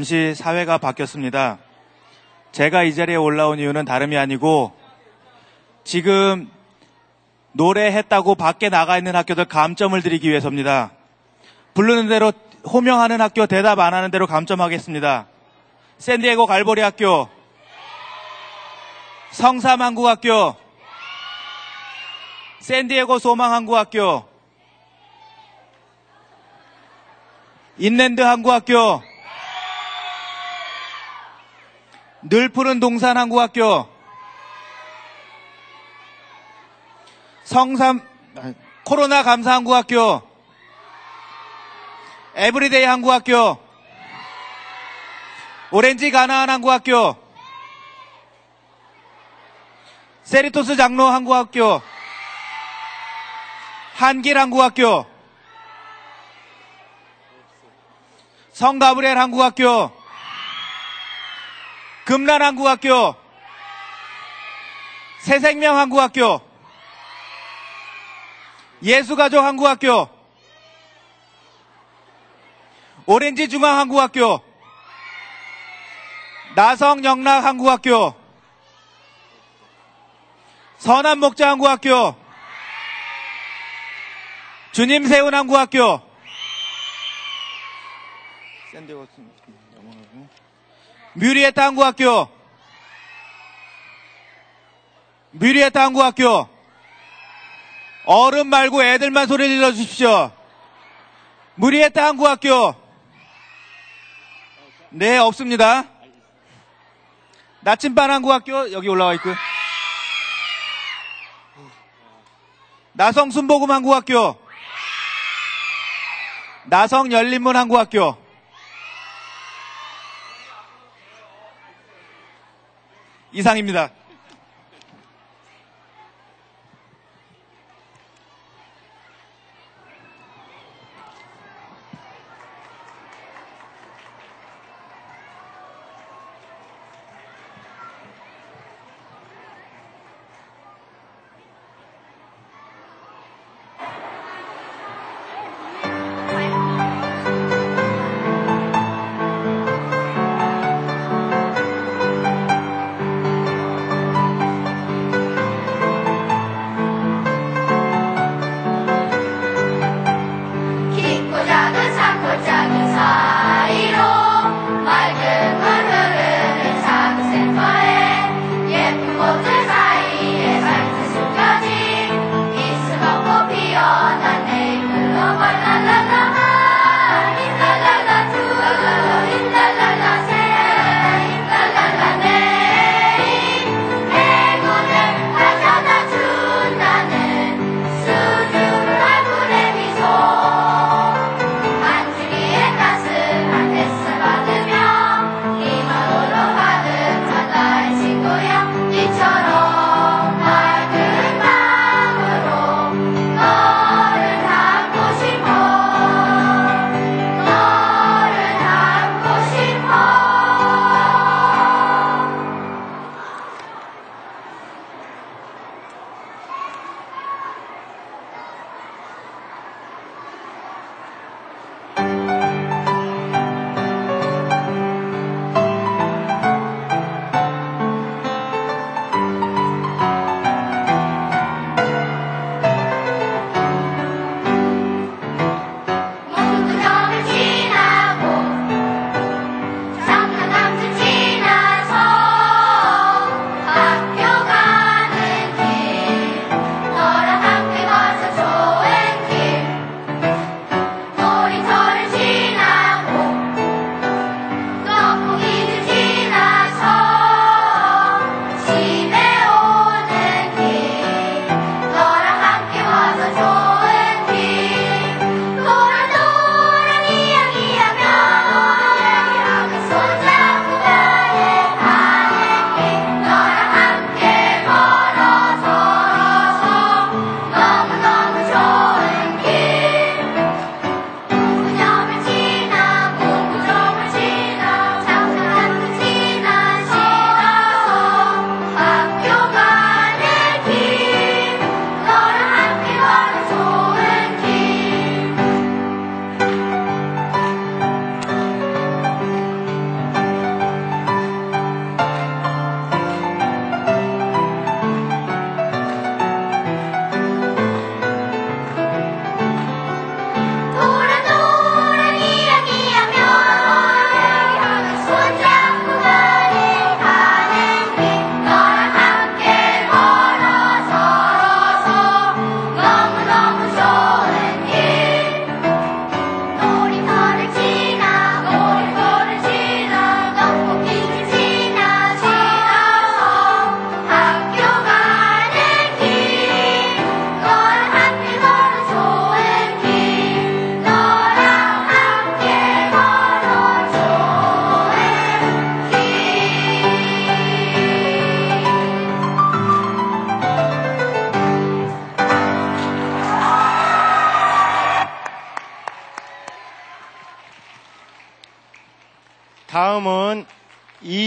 잠시 사회가 바뀌었습니다. 제가 이 자리에 올라온 이유는 다름이 아니고 지금 노래했다고 밖에 나가 있는 학교들 감점을 드리기 위해서입니다. 부르는 대로 호명하는 학교 대답 안 하는 대로 감점하겠습니다. 샌디에고 갈보리 학교, 성삼 한국학교, 샌디에고 소망 한국학교, 인랜드 한국학교, 늘 푸른 동산 한국학교, 성삼, 아니, 코로나 감사 한국학교, 에브리데이 한국학교, 오렌지 가나안 한국학교, 세리토스 장로 한국학교, 한길 한국학교, 성가브리엘 한국학교, 금란 한국학교, 새생명 한국학교, 예수가족 한국학교, 오렌지 중앙 한국학교, 나성 영락 한국학교, 선한 목자 한국학교, 주님 세운 한국학교, 뮤리에타 한국학교, 뮤리에타 한국학교, 어른 말고 애들만 소리 질러 주십시오. 뮤리에타 한국학교, 네, 없습니다. 나침반 한국학교, 여기 올라와 있고. 나성 순복음 한국학교, 나성 열린문 한국학교, 이상입니다.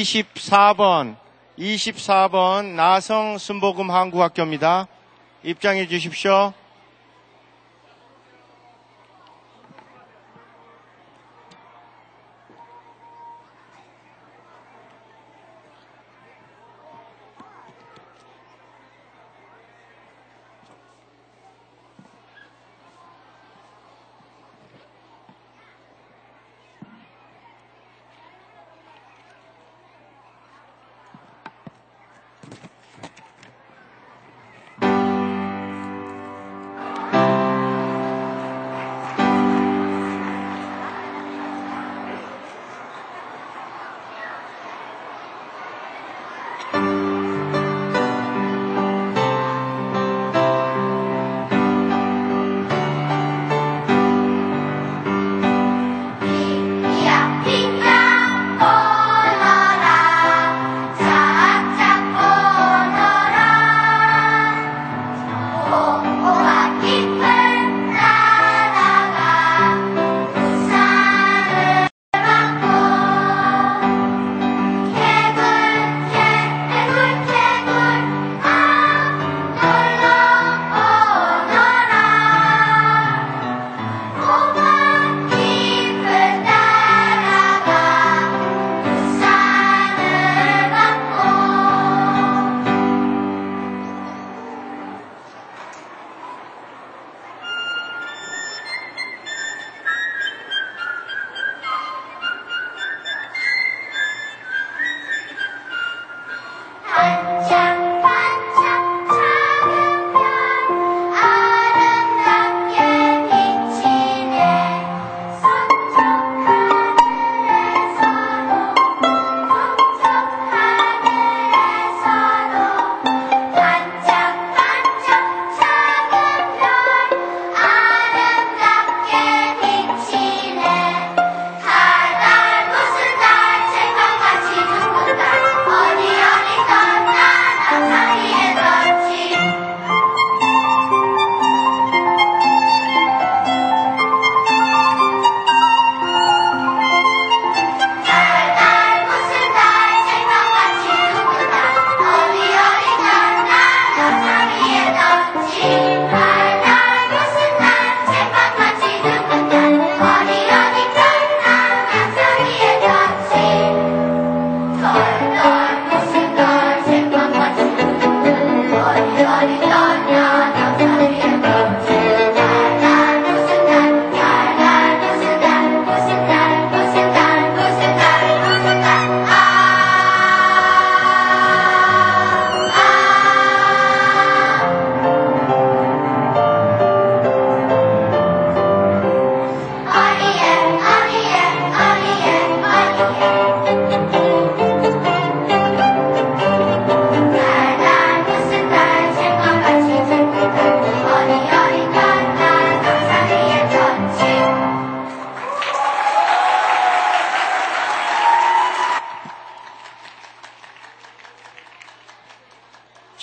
24번, 24번 나성 순복음 한국학교입니다. 입장해 주십시오.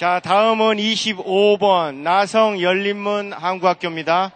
자, 다음은 25번 나성 열린문 한국학교입니다.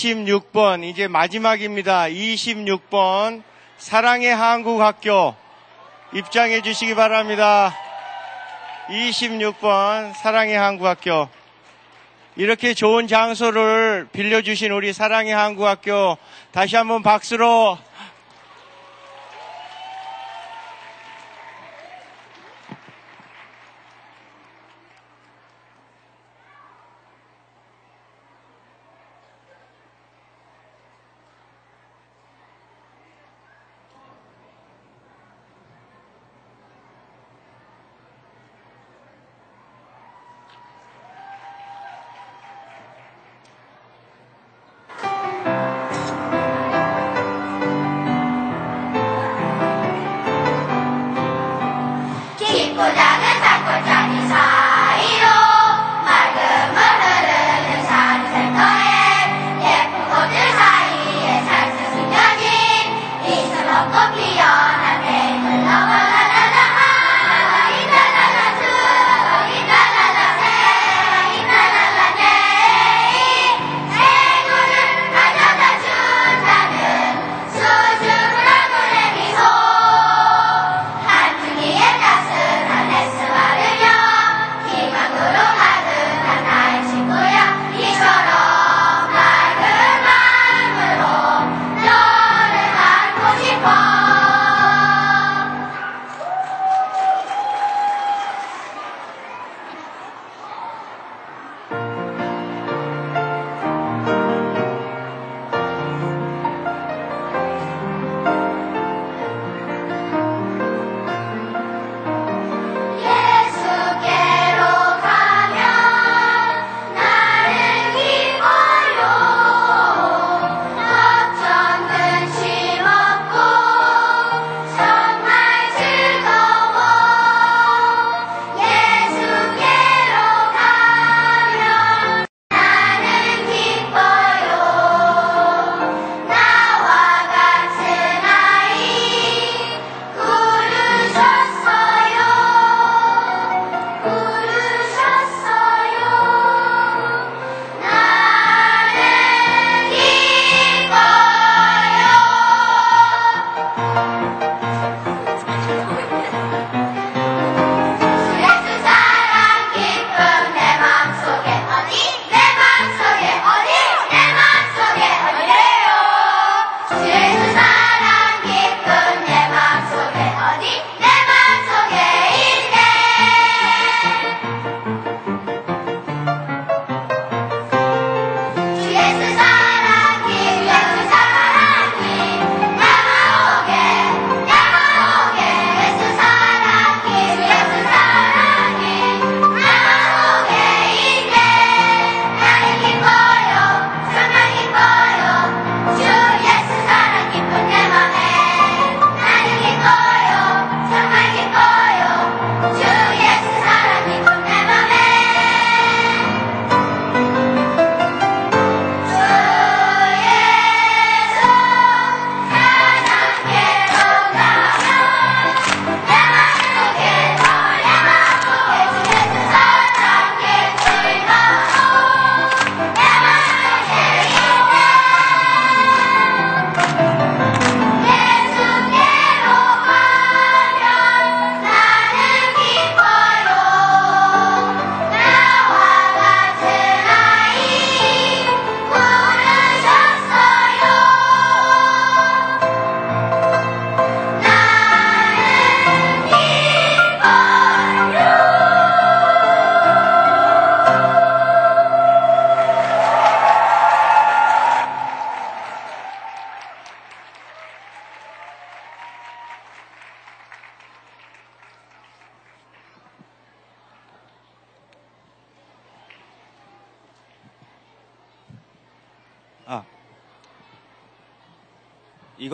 26번, 이제 마지막입니다. 26번, 사랑의 한국학교 입장해 주시기 바랍니다. 26번, 사랑의 한국학교. 이렇게 좋은 장소를 빌려주신 우리 사랑의 한국학교 다시 한번 박수로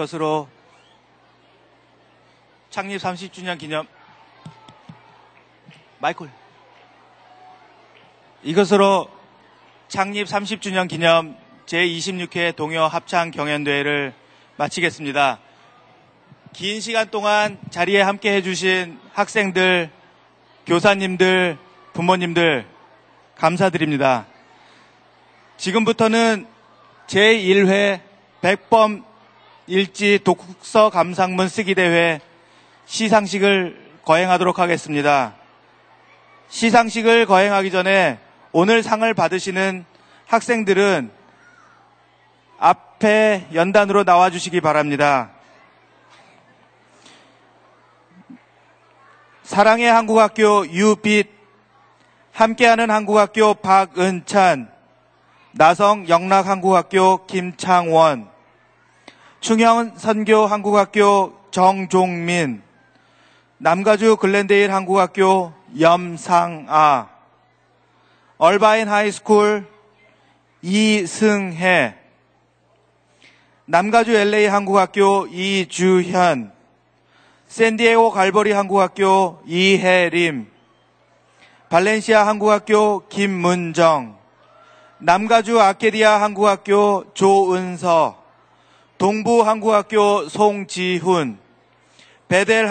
것으로 창립 30주년 기념 마이콜 이것으로 창립 30주년 기념 제26회 동요 합창 경연대회를 마치겠습니다. 긴 시간 동안 자리에 함께 해주신 학생들, 교사님들, 부모님들 감사드립니다. 지금부터는 제1회 백범 일지 독서 감상문 쓰기 대회 시상식을 거행하도록 하겠습니다. 시상식을 거행하기 전에 오늘 상을 받으시는 학생들은 앞에 연단으로 나와 주시기 바랍니다. 사랑의 한국학교 유빛, 함께하는 한국학교 박은찬, 나성 영락한국학교 김창원, 충현 선교 한국학교 정종민, 남가주 글렌데일 한국학교 염상아, 얼바인 하이스쿨 이승혜, 남가주 LA 한국학교 이주현, 샌디에고 갈보리 한국학교 이혜림, 발렌시아 한국학교 김문정, 남가주 아케디아 한국학교 조은서, 동부 한국학교 송지훈, 베델